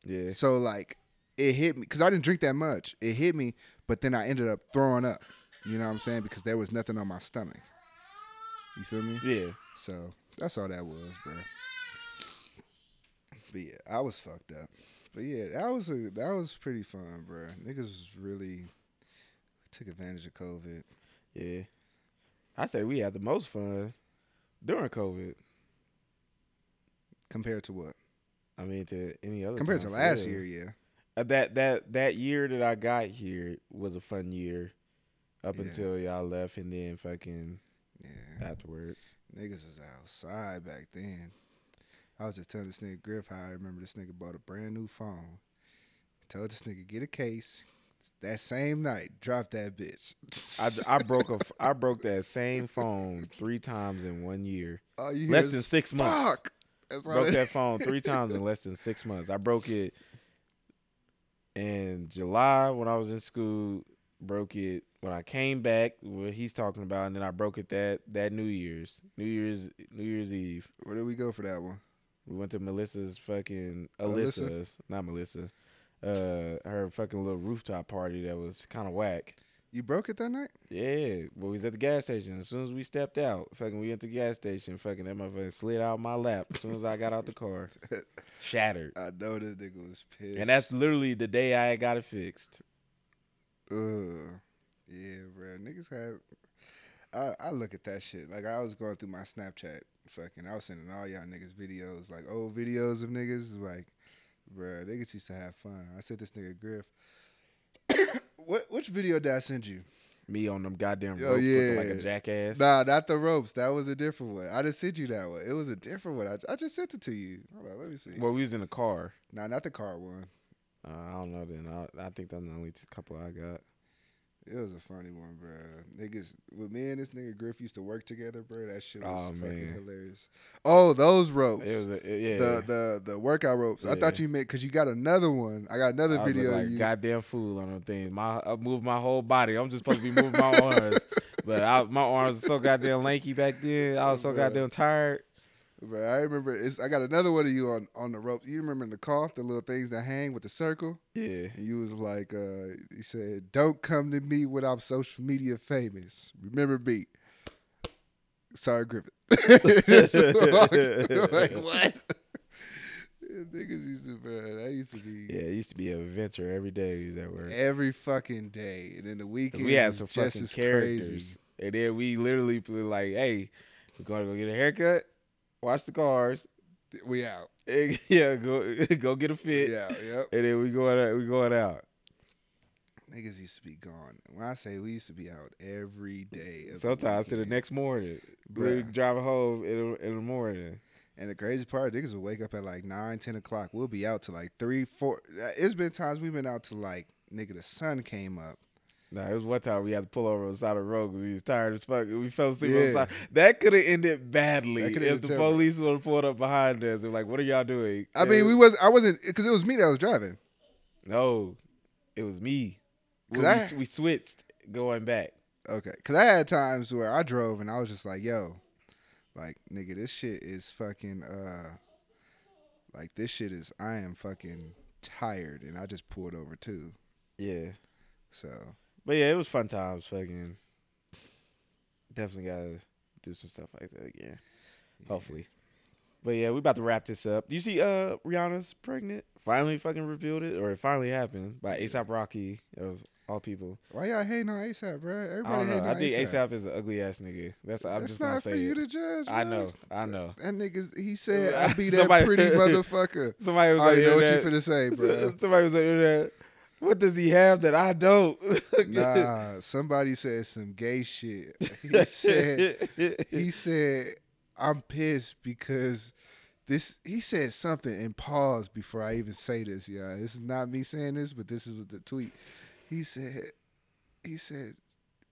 A: Yeah.
B: So like, it hit me because I didn't drink that much. It hit me, but then I ended up throwing up. You know what I'm saying? Because there was nothing on my stomach. You feel me?
A: Yeah.
B: So that's all that was, bro. But yeah, I was fucked up. But yeah, that was a that was pretty fun, bro. Niggas was really took advantage of COVID.
A: Yeah. I say we had the most fun during COVID.
B: Compared to what?
A: I mean, to any other.
B: Compared to last
A: yeah.
B: year, yeah.
A: Uh, that that that year that I got here was a fun year, up
B: Yeah.
A: until y'all left, and then fucking
B: Yeah.
A: afterwards.
B: Niggas was outside back then. I was just telling this nigga Griff how I remember this nigga bought a brand new phone. Told this nigga get a case. That same night, drop that bitch.
A: I, I broke a I broke that same phone three times in one year,
B: All you
A: less than six months.
B: Fuck. That's
A: broke that phone three times in less than six months. I broke it in July when I was in school. Broke it when I came back. What he's talking about, and then I broke it that that New Year's, New Year's, New Year's Eve.
B: Where did we go for that one?
A: We went to Melissa's fucking
B: Alyssa?
A: Alyssa's, not Melissa. Uh, her fucking little rooftop party that was kind of whack.
B: You broke it that night?
A: Yeah, well, we was at the gas station. As soon as we stepped out, fucking, we went to the gas station. Fucking, that motherfucker slid out my lap as soon as I got out the car. Shattered.
B: I know this nigga was pissed.
A: And that's literally the day I got it fixed.
B: Ugh. Yeah, bro. Niggas had. I, I look at that shit. Like, I was going through my Snapchat. Fucking, I was sending all y'all niggas videos, like old videos of niggas. Like, bro, niggas used to have fun. I sent this nigga Griff. what Which video did I send you?
A: Me on them goddamn ropes
B: Oh,
A: looking like a jackass.
B: Nah, not the ropes. That was a different one. I just sent you that one. It was a different one. I, I just sent it to you. Hold on, let me see.
A: Well, we was in the car.
B: nah, not the car one.
A: Uh, I don't know then. I, I think that's the only couple I got.
B: It was a funny one, bro. Niggas, with me and this nigga Griff used to work together, bro. That shit was
A: Oh,
B: fucking
A: man.
B: hilarious. Oh, those ropes.
A: It was a, it- yeah.
B: the the the workout ropes. I thought you meant because you got another one. I got another
A: I
B: video.
A: like
B: of you.
A: goddamn fool on them things. My I moved my whole body. I'm just supposed to be moving my arms, but I, my arms were so goddamn lanky back then. I was so goddamn tired.
B: Bro, I remember. It's, I got another one of you on on the rope. You remember in the cough, the little things that hang with the circle.
A: Yeah,
B: And you was like, uh, you said, "Don't come to me when I'm social media famous. Remember me." Sorry, Griffith. like what? Niggas used to, bro. That used to be
A: Yeah, it used to be an adventure every day. He was at work.
B: every fucking day, and then the weekend
A: we had some fucking characters,
B: crazy.
A: and then we literally were like, "Hey, we're going to go get a haircut, watch the cars,
B: We out.
A: yeah, go go get a fit,
B: Yeah, yep.
A: and then we going out, we going out."
B: Niggas used to be gone. When I say we used to be out every day.
A: Sometimes to the next morning, we
B: Bruh.
A: driving home in the, in the morning.
B: And the crazy part, niggas will wake up at like 9, 10 o'clock. We'll be out to like 3, 4. Uh, It's been times we've been out to like, nigga, the sun came up.
A: Nah, it was one time we had to pull over on the side of the road because we was tired as fuck. We fell asleep on the side. That could have ended badly if
B: ended
A: the
B: terrible.
A: police would have pulled up behind us and like, "What are y'all doing?"
B: I mean, we was I wasn't because it was me that was driving.
A: no, it was me. We,
B: I-
A: we, we switched going back.
B: Okay, because I had times where I drove and I was just like, yo, like nigga, this shit is fucking uh, like this shit is I am fucking tired, and I just pulled over too.
A: Yeah,
B: So
A: but yeah, it was fun times. Fucking definitely gotta do some stuff like that again. Hopefully. But yeah, we about to wrap this up. Do you see uh Rihanna's pregnant? Finally fucking revealed it, or it finally happened by ASAP Rocky of all people.
B: why y'all hating on ASAP, bro?
A: I
B: Everybody
A: know.
B: hating
A: I think
B: ASAP.
A: Is an ugly ass nigga. That's I'm
B: That's
A: just
B: not for you
A: it.
B: to judge.
A: I know, I know.
B: That nigga, he said, "I be that
A: Somebody-
B: pretty motherfucker."
A: Somebody was
B: I
A: on the
B: know what you
A: internet-
B: finna say, bro.
A: Somebody was on internet. What does he have that I don't?
B: Nah, somebody said some gay shit. He said, he said, I'm pissed because this. He said something and paused before I even say this. Yeah, this is not me saying this, but this is what the tweet. He said, he said,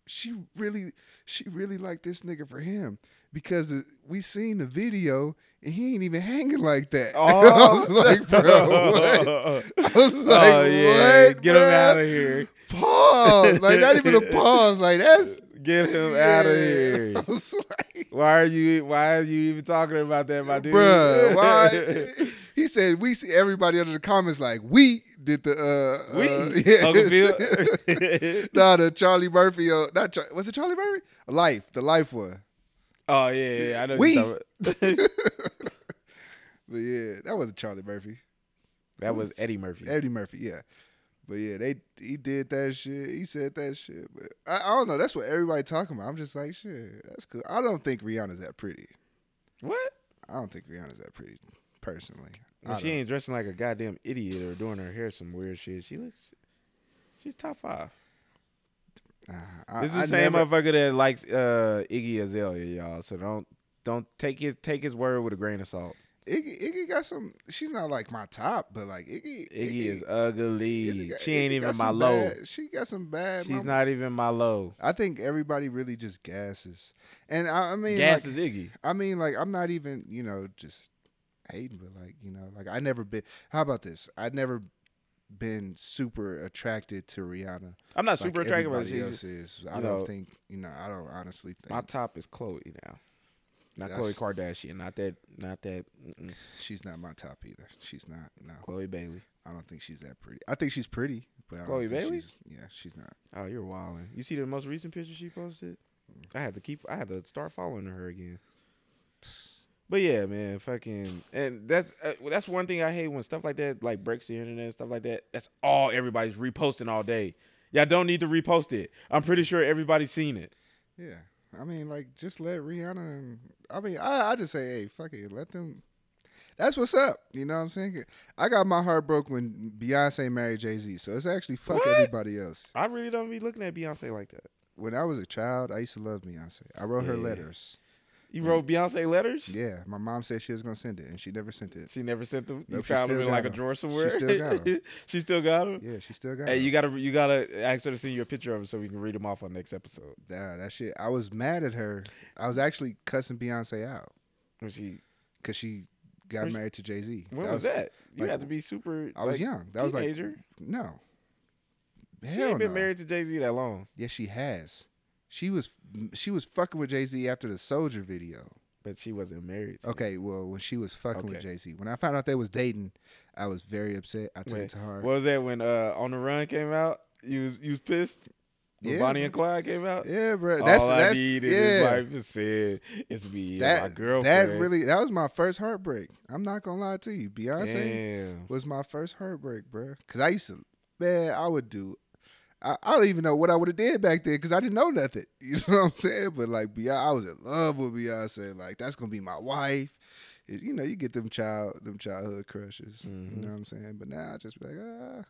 B: she really, she really liked this nigga for him because we seen the video and he ain't even hanging like that. Oh. I was like, bro, what? I was like,
A: oh yeah,
B: what?
A: get him out of here.
B: Pause. Like not even a pause. Like that's
A: Get him out of here.
B: I was like,
A: Why are you? Why are you even talking about that, my dude?
B: bruh, why? He said we see everybody under the comments like we did the uh
A: We,
B: uh, yeah. Nah, the Charlie Murphy. Uh, not Char- was it Charlie Murphy? Life, the Life one.
A: Oh yeah, yeah, I know.
B: We.
A: you're talking about.
B: But yeah, that wasn't Charlie Murphy.
A: that was Eddie Murphy.
B: Eddie Murphy, yeah. But yeah, they he did that shit. He said that shit. But I, I don't know. That's what everybody talking about. I'm just like, shit, that's cool. I don't think Rihanna's that pretty.
A: What?
B: I don't think Rihanna's that pretty, personally.
A: Well, she ain't dressing like a goddamn idiot or doing her hair some weird shit. She looks. She's top five.
B: I,
A: This is
B: I
A: the same
B: never-
A: motherfucker that likes uh, Iggy Azalea, y'all. So don't don't take his take his word with a grain of salt.
B: Iggy, Iggy got some. She's not like my top, but like Iggy.
A: Iggy is
B: Iggy
A: ugly.
B: got-
A: she ain't
B: Iggy
A: even my low.
B: bad- she got some bad.
A: She's
B: moments.
A: not even my low.
B: I think everybody really just gasses, and I, I mean,
A: Gas
B: like,
A: Iggy.
B: I mean, like I'm not even, you know, just hating, but like, you know, like I never been. How about this? I never been super attracted to Rihanna.
A: I'm not
B: like
A: super attracted, but she's
B: else is. I don't
A: know,
B: think, you know, I don't honestly think
A: my top is Chloe now. Not Khloe Kardashian. Not that. Not that. Mm-mm.
B: she's not my top either. She's not. No,
A: Chloe Bailey.
B: I don't think she's that pretty. I think she's pretty, but I
A: Chloe Bailey?
B: She's, yeah, she's not.
A: Oh, you're wilding. You see the most recent picture she posted? Mm. I had to keep. I had to start following her again. But yeah, man, fucking, and that's uh, that's one thing I hate when stuff like that like breaks the internet and stuff like that. That's all everybody's reposting all day. Y'all don't need to repost it. I'm pretty sure everybody's seen it.
B: Yeah, I mean, like, just let Rihanna. And, I mean, I, I just say, hey, fuck it, let them. That's what's up. You know what I'm saying? I got my heart broke when Beyonce married Jay Z, so it's actually fuck
A: What?
B: everybody else.
A: I really don't be looking at Beyonce like that.
B: When I was a child, I used to love Beyonce. I wrote her letters.
A: You wrote Beyonce letters.
B: Yeah, my mom said she was gonna send it, and she never sent it.
A: She never sent them. you
B: Nope, she
A: found them in like
B: got
A: a drawer
B: She
A: somewhere.
B: still got 'em.
A: she still got them.
B: Yeah, she still got. Them.
A: Hey,
B: it.
A: you gotta you gotta ask her to send you a picture of them so we can read them off on the next episode.
B: Nah, that shit. I was mad at her. I was actually cussing Beyonce out
A: When she
B: because she got
A: When she-
B: married to Jay Z.
A: when was, that? You
B: like,
A: had to be super.
B: I was
A: like,
B: young. That was like
A: teenager.
B: no.
A: she
B: Hell
A: ain't been married to Jay Z that long,
B: Yes, she has. She was she was fucking with Jay Z after the Soldier video.
A: but she wasn't married. To
B: Okay, well when she was fucking with Jay Z, when I found out they was dating, I was very upset. I took
A: Wait,
B: it to heart.
A: What was that when uh On the Run came out? You was you was pissed. When
B: Yeah,
A: Bonnie and Clyde came out.
B: Yeah, bro. That's
A: All
B: that's
A: I need is
B: yeah.
A: his wife to say it's me, and my girlfriend.
B: that really that was my first heartbreak. I'm not gonna lie to you. Beyonce
A: Damn.
B: was my first heartbreak, bro. Cause I used to, man, I would do. I, I don't even know what I would have did back then because I didn't know nothing. You know what I'm saying? But like Beyonce, I was in love with Beyonce. Like that's gonna be my wife. It- you know, you get them child them childhood crushes. You
A: Mhm.
B: know what I'm saying? But now I just be like, ah,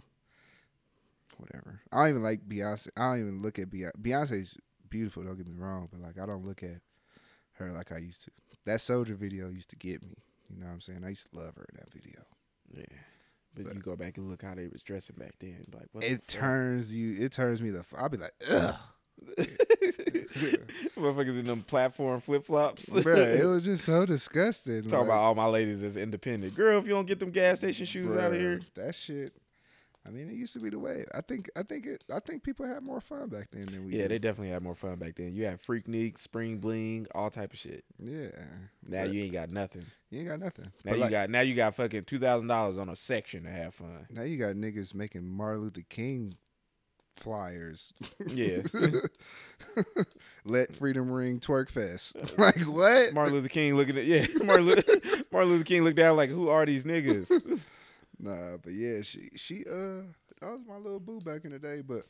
B: whatever. I don't even like Beyonce. I don't even look at Beyonce. Beyonce's beautiful. Don't get me wrong, but like I don't look at her like I used to. That Soldier video used to get me. You know what I'm saying? I used to love her in that video.
A: Yeah. But,
B: But-
A: you go back and look how they was dressing back then. Like what the
B: it
A: fuck?
B: turns you. It turns me the. f- I'll be like, ugh,
A: Motherfuckers in them platform flip flops.
B: bro. It was just so disgusting.
A: Talk
B: like,
A: about all my ladies as independent. Girl, if you don't get them gas station shoes out of here.
B: That shit. I mean, it used to be the way. I think. I think it. I think people had more fun back then than we.
A: Yeah,
B: do.
A: they definitely had more fun back then. You had Freaknik, Spring Bling, all type of shit.
B: Yeah.
A: Now you ain't got nothing.
B: you ain't got nothing.
A: Now
B: But
A: you
B: like,
A: got now you got fucking two thousand dollars on a section to have fun.
B: Now you got niggas making Martin Luther King flyers.
A: Yeah.
B: Let freedom ring twerk fest. like what?
A: Martin Luther King looking at yeah. Martin Luther, Martin Luther King looked down like, who are these niggas?
B: Nah, but yeah, she she uh that was my little boo back in the day. But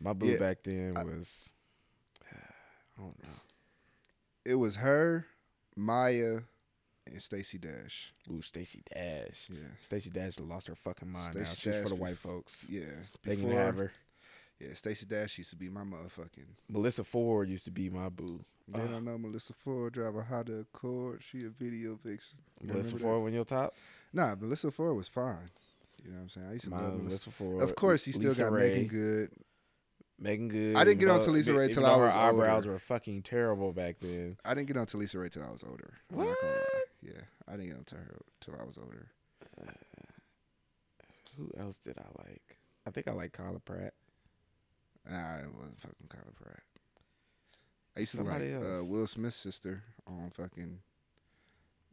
A: My boo
B: Yeah.
A: back then was, I don't know.
B: it was her, Maya, and Stacey Dash.
A: Ooh, Stacey Dash.
B: Yeah,
A: Stacey Dash lost her fucking mind now.
B: Stacey
A: She's
B: Dash
A: for the white folks.
B: yeah.
A: They can have her.
B: Yeah, Stacey Dash used to be my motherfucking.
A: Melyssa Ford used to be my boo.
B: They
A: Ah.
B: don't know Melyssa Ford drive a Honda Accord. She a video vixen. You
A: Melissa
B: remember that?
A: Ford on your top.
B: Nah, Melyssa Ford was fine. You know what I'm saying? I used to
A: My
B: love Melissa.
A: Ford.
B: Of course, you still got
A: Ray,
B: Meagan Good.
A: Meagan Good.
B: I didn't get on to Lisa
A: Raye
B: till I was
A: her eyebrows
B: older.
A: were fucking terrible back then.
B: I didn't get on to Lisa Raye till I was older. I'm not gonna lie.
A: What?
B: Yeah, I didn't get on to her till I was older.
A: Who else did I like? I think I like Kyla Pratt.
B: Nah, I wasn't fucking Kyla Pratt. I used to
A: Somebody
B: like uh. Will Smith's sister on fucking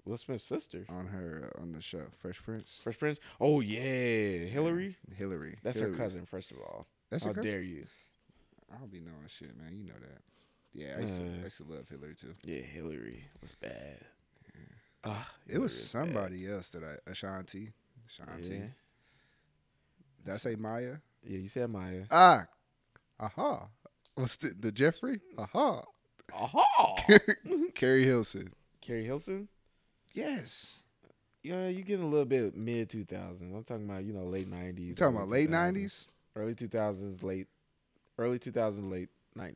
A: Will Smith's sister.
B: on her uh, on the show Fresh Prince.
A: Fresh Prince. Oh yeah, Hillary.
B: Hillary.
A: That's
B: Hillary.
A: her cousin. First of all,
B: That's
A: how dare you?
B: I don't be knowing shit, man. You know that. Yeah, I used, to,
A: Uh.
B: I used to love Hillary too.
A: Yeah, Hillary was bad. Ah,
B: It was
A: Hillary bad.
B: somebody else that I Ashanti. Ashanti.
A: Yeah.
B: Did I say Maya?
A: yeah, you said Maya.
B: Ah, aha. What's the the Jeffrey? Aha.
A: Aha!
B: Keri Hilson.
A: Keri Hilson.
B: Yes.
A: Yeah, you getting a little bit mid 2000s. I'm talking about you know late 90s.
B: You talking about late nineties?
A: early 2000s, late, early 2000s, late 90s.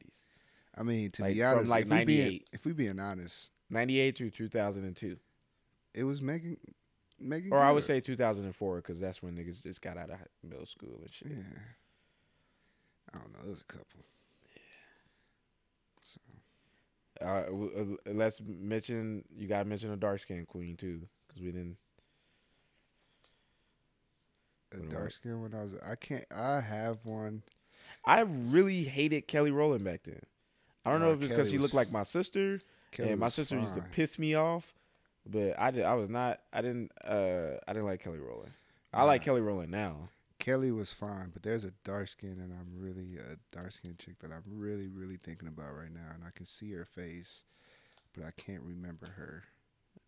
B: I mean, to
A: Like,
B: be honest,
A: like,
B: if we being if we being honest,
A: 98 through 2002.
B: it was making making.
A: Or I would say 2004 because that's when niggas just got out of middle school and shit.
B: Yeah. I don't know. There's a couple.
A: Uh, uh, let's mention, you got to mention a dark skinned queen too because we didn't.
B: A dark
A: about-
B: skin when I was. I can't. I have one.
A: I really hated Kelly Rowland back then. I don't
B: Oh,
A: know if it's because she looked like my sister
B: Kelly
A: and my sister used to piss me off, but I did. I was not. I didn't. Uh, I didn't like Kelly Rowland. I like Kelly Rowland now.
B: Kelly was fine, but there's a dark skin, and I'm really a dark skinned chick that I'm really, really thinking about right now, and I can see her face, but I can't remember her.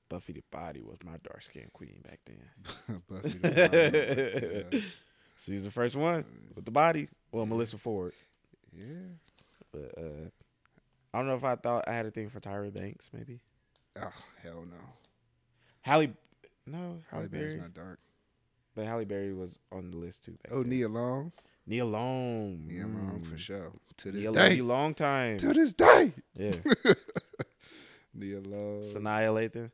A: Buffy the Body was my dark skinned queen back then.
B: Buffy the Vampire,
A: She was the first one with the body. Well, Melyssa Ford.
B: yeah. yeah.
A: But uh, I don't know if I thought I had a thing for Tyra Banks, maybe.
B: Oh hell no.
A: Halle, no, Halle
B: Halle Berry's not dark.
A: But Halle Berry was on the list too.
B: Oh,
A: then.
B: Nia Long.
A: Nia Long.
B: Nia Long for sure. To this
A: Nia
B: day.
A: Long, long time.
B: To this day.
A: Yeah.
B: Nia Long.
A: Sanaa Lathan.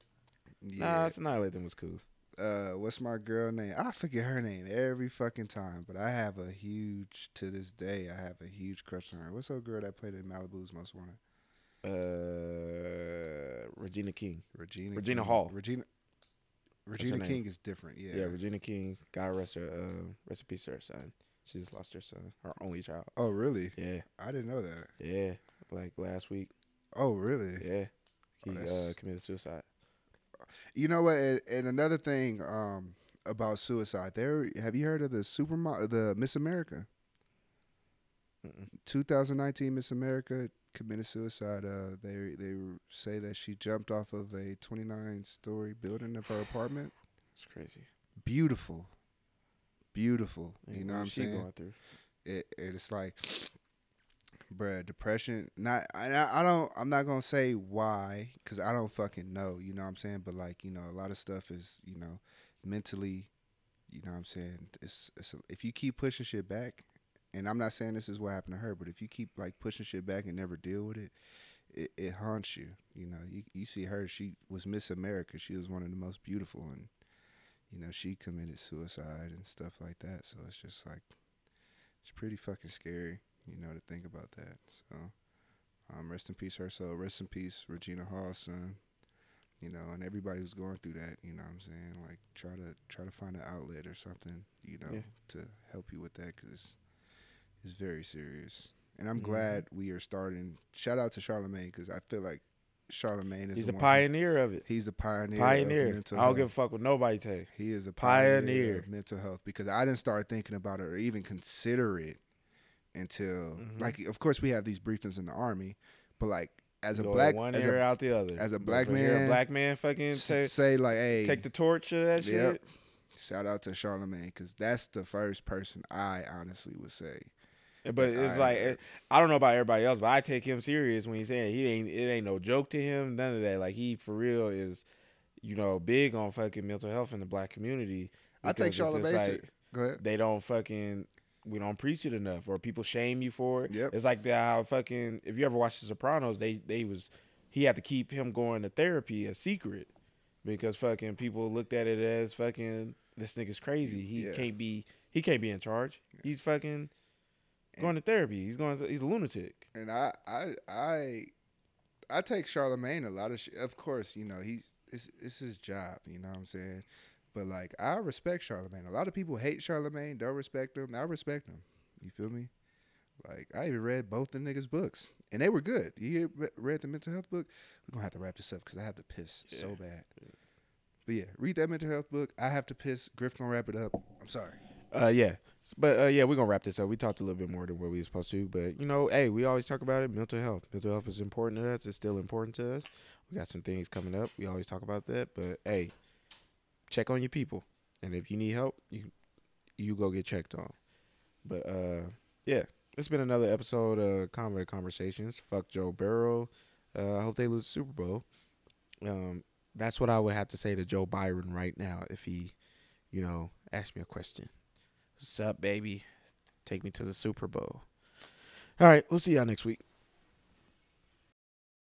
B: Yeah.
A: Nah, Sanaa Lathan was cool.
B: uh, what's my girl name? I forget her name every fucking time, but I have a huge to this day. I have a huge crush on her. What's that girl that played in Malibu's Most Wanted?
A: Uh, Regina King.
B: Regina.
A: Regina
B: King.
A: Hall.
B: Regina. Regina. King is different. Yeah.
A: Yeah, Regina King. God rest her. Uh, rest in peace to her son. She just lost her son, her only child.
B: oh really?
A: Yeah,
B: I didn't know that.
A: yeah. Like last week.
B: Oh really?
A: Yeah, he
B: Oh,
A: uh, committed suicide.
B: You know what? And, and another thing um, about suicide. There, have you heard of the supermodel, the Miss America?
A: Mm-mm.
B: 2019 Miss America committed suicide. Uh, they they say that she jumped off of a 29 story building of her apartment.
A: It's crazy.
B: Beautiful, beautiful. You know what I'm saying?
A: going through?
B: it, it's like bruh depression not I, I don't i'm not gonna say why because i don't fucking know you know what i'm saying but like you know a lot of stuff is you know mentally you know what i'm saying it's, it's if you keep pushing shit back and i'm not saying this is what happened to her but if you keep like pushing shit back and never deal with it it, it haunts you you know you, you see her she was miss america she was one of the most beautiful and you know she committed suicide and stuff like that so it's just like it's pretty fucking scary, you know, to think about that. So, um, rest in peace her soul. Rest in peace Regina Hall's son. You know, and everybody who's going through that, you know what I'm saying? Like, try to try to find an outlet or something, you know,
A: Yeah.
B: to help you with that because it's, it's very serious. And I'm
A: Mhm.
B: glad we are starting. Shout out to Charlemagne because I feel like Charlemagne is
A: He's
B: the
A: a
B: one-
A: pioneer of it.
B: He's a pioneer.
A: Pioneer. I don't give a fuck what nobody say.
B: He is a pioneer,
A: Pioneer.
B: of mental health because I didn't start thinking about it or even consider it until
A: Mhm.
B: like of course we have these briefings in the army, but like as a
A: Go
B: black
A: one
B: as
A: ear
B: a,
A: out the other.
B: as a black man,
A: a black man fucking
B: s-
A: take,
B: say like hey
A: take the torch of that
B: Yep.
A: shit.
B: shout out to Charlemagne because that's the first person I honestly would say
A: But it's like it- I don't know about everybody else, but I take him serious when he's saying he ain't it ain't no joke to him, none of that. Like he for real is, you know, big on fucking mental health in the black community.
B: I take
A: just
B: Charlemagne.
A: like,
B: Go ahead.
A: they don't fucking we don't preach it enough or people shame you for it.
B: Yep.
A: It's like the how fucking if you ever watched The Sopranos, they they was he had to keep him going to therapy a secret because fucking people looked at it as fucking this nigga's crazy. He
B: Yeah.
A: can't be he can't be in charge. He's fucking going to therapy. He's going to, he's a lunatic.
B: And I I I I take Charlemagne a lot of shit. Of course, you know he's it's it's his job. You know what I'm saying. But like I respect Charlemagne. A lot of people hate Charlemagne, don't respect him. I respect him. You feel me? Like I even read both the niggas' books, and they were good. You read the mental health book? We're gonna have to wrap this up because I have to piss so
A: Yeah.
B: bad. But yeah, read that mental health book. I have to piss. Griff gonna wrap it up. I'm sorry.
A: Uh, yeah, S- but uh, yeah, we're gonna wrap this up. We talked a little bit more than what we were supposed to, but you know, hey, we always talk about it. Mental health, mental health is important to us. It's still important to us. We got some things coming up. We always talk about that, but hey, check on your people, and if you need help, you you go get checked on. But uh, yeah, it's been another episode of Conway Conversations. Fuck Joe Burrow. Uh, I hope they lose the Super Bowl. Um, that's what I would have to say to Joe Byron right now if he, you know, asked me a question. What's up, baby? Take me to the Super Bowl. All right, we'll see y'all next week.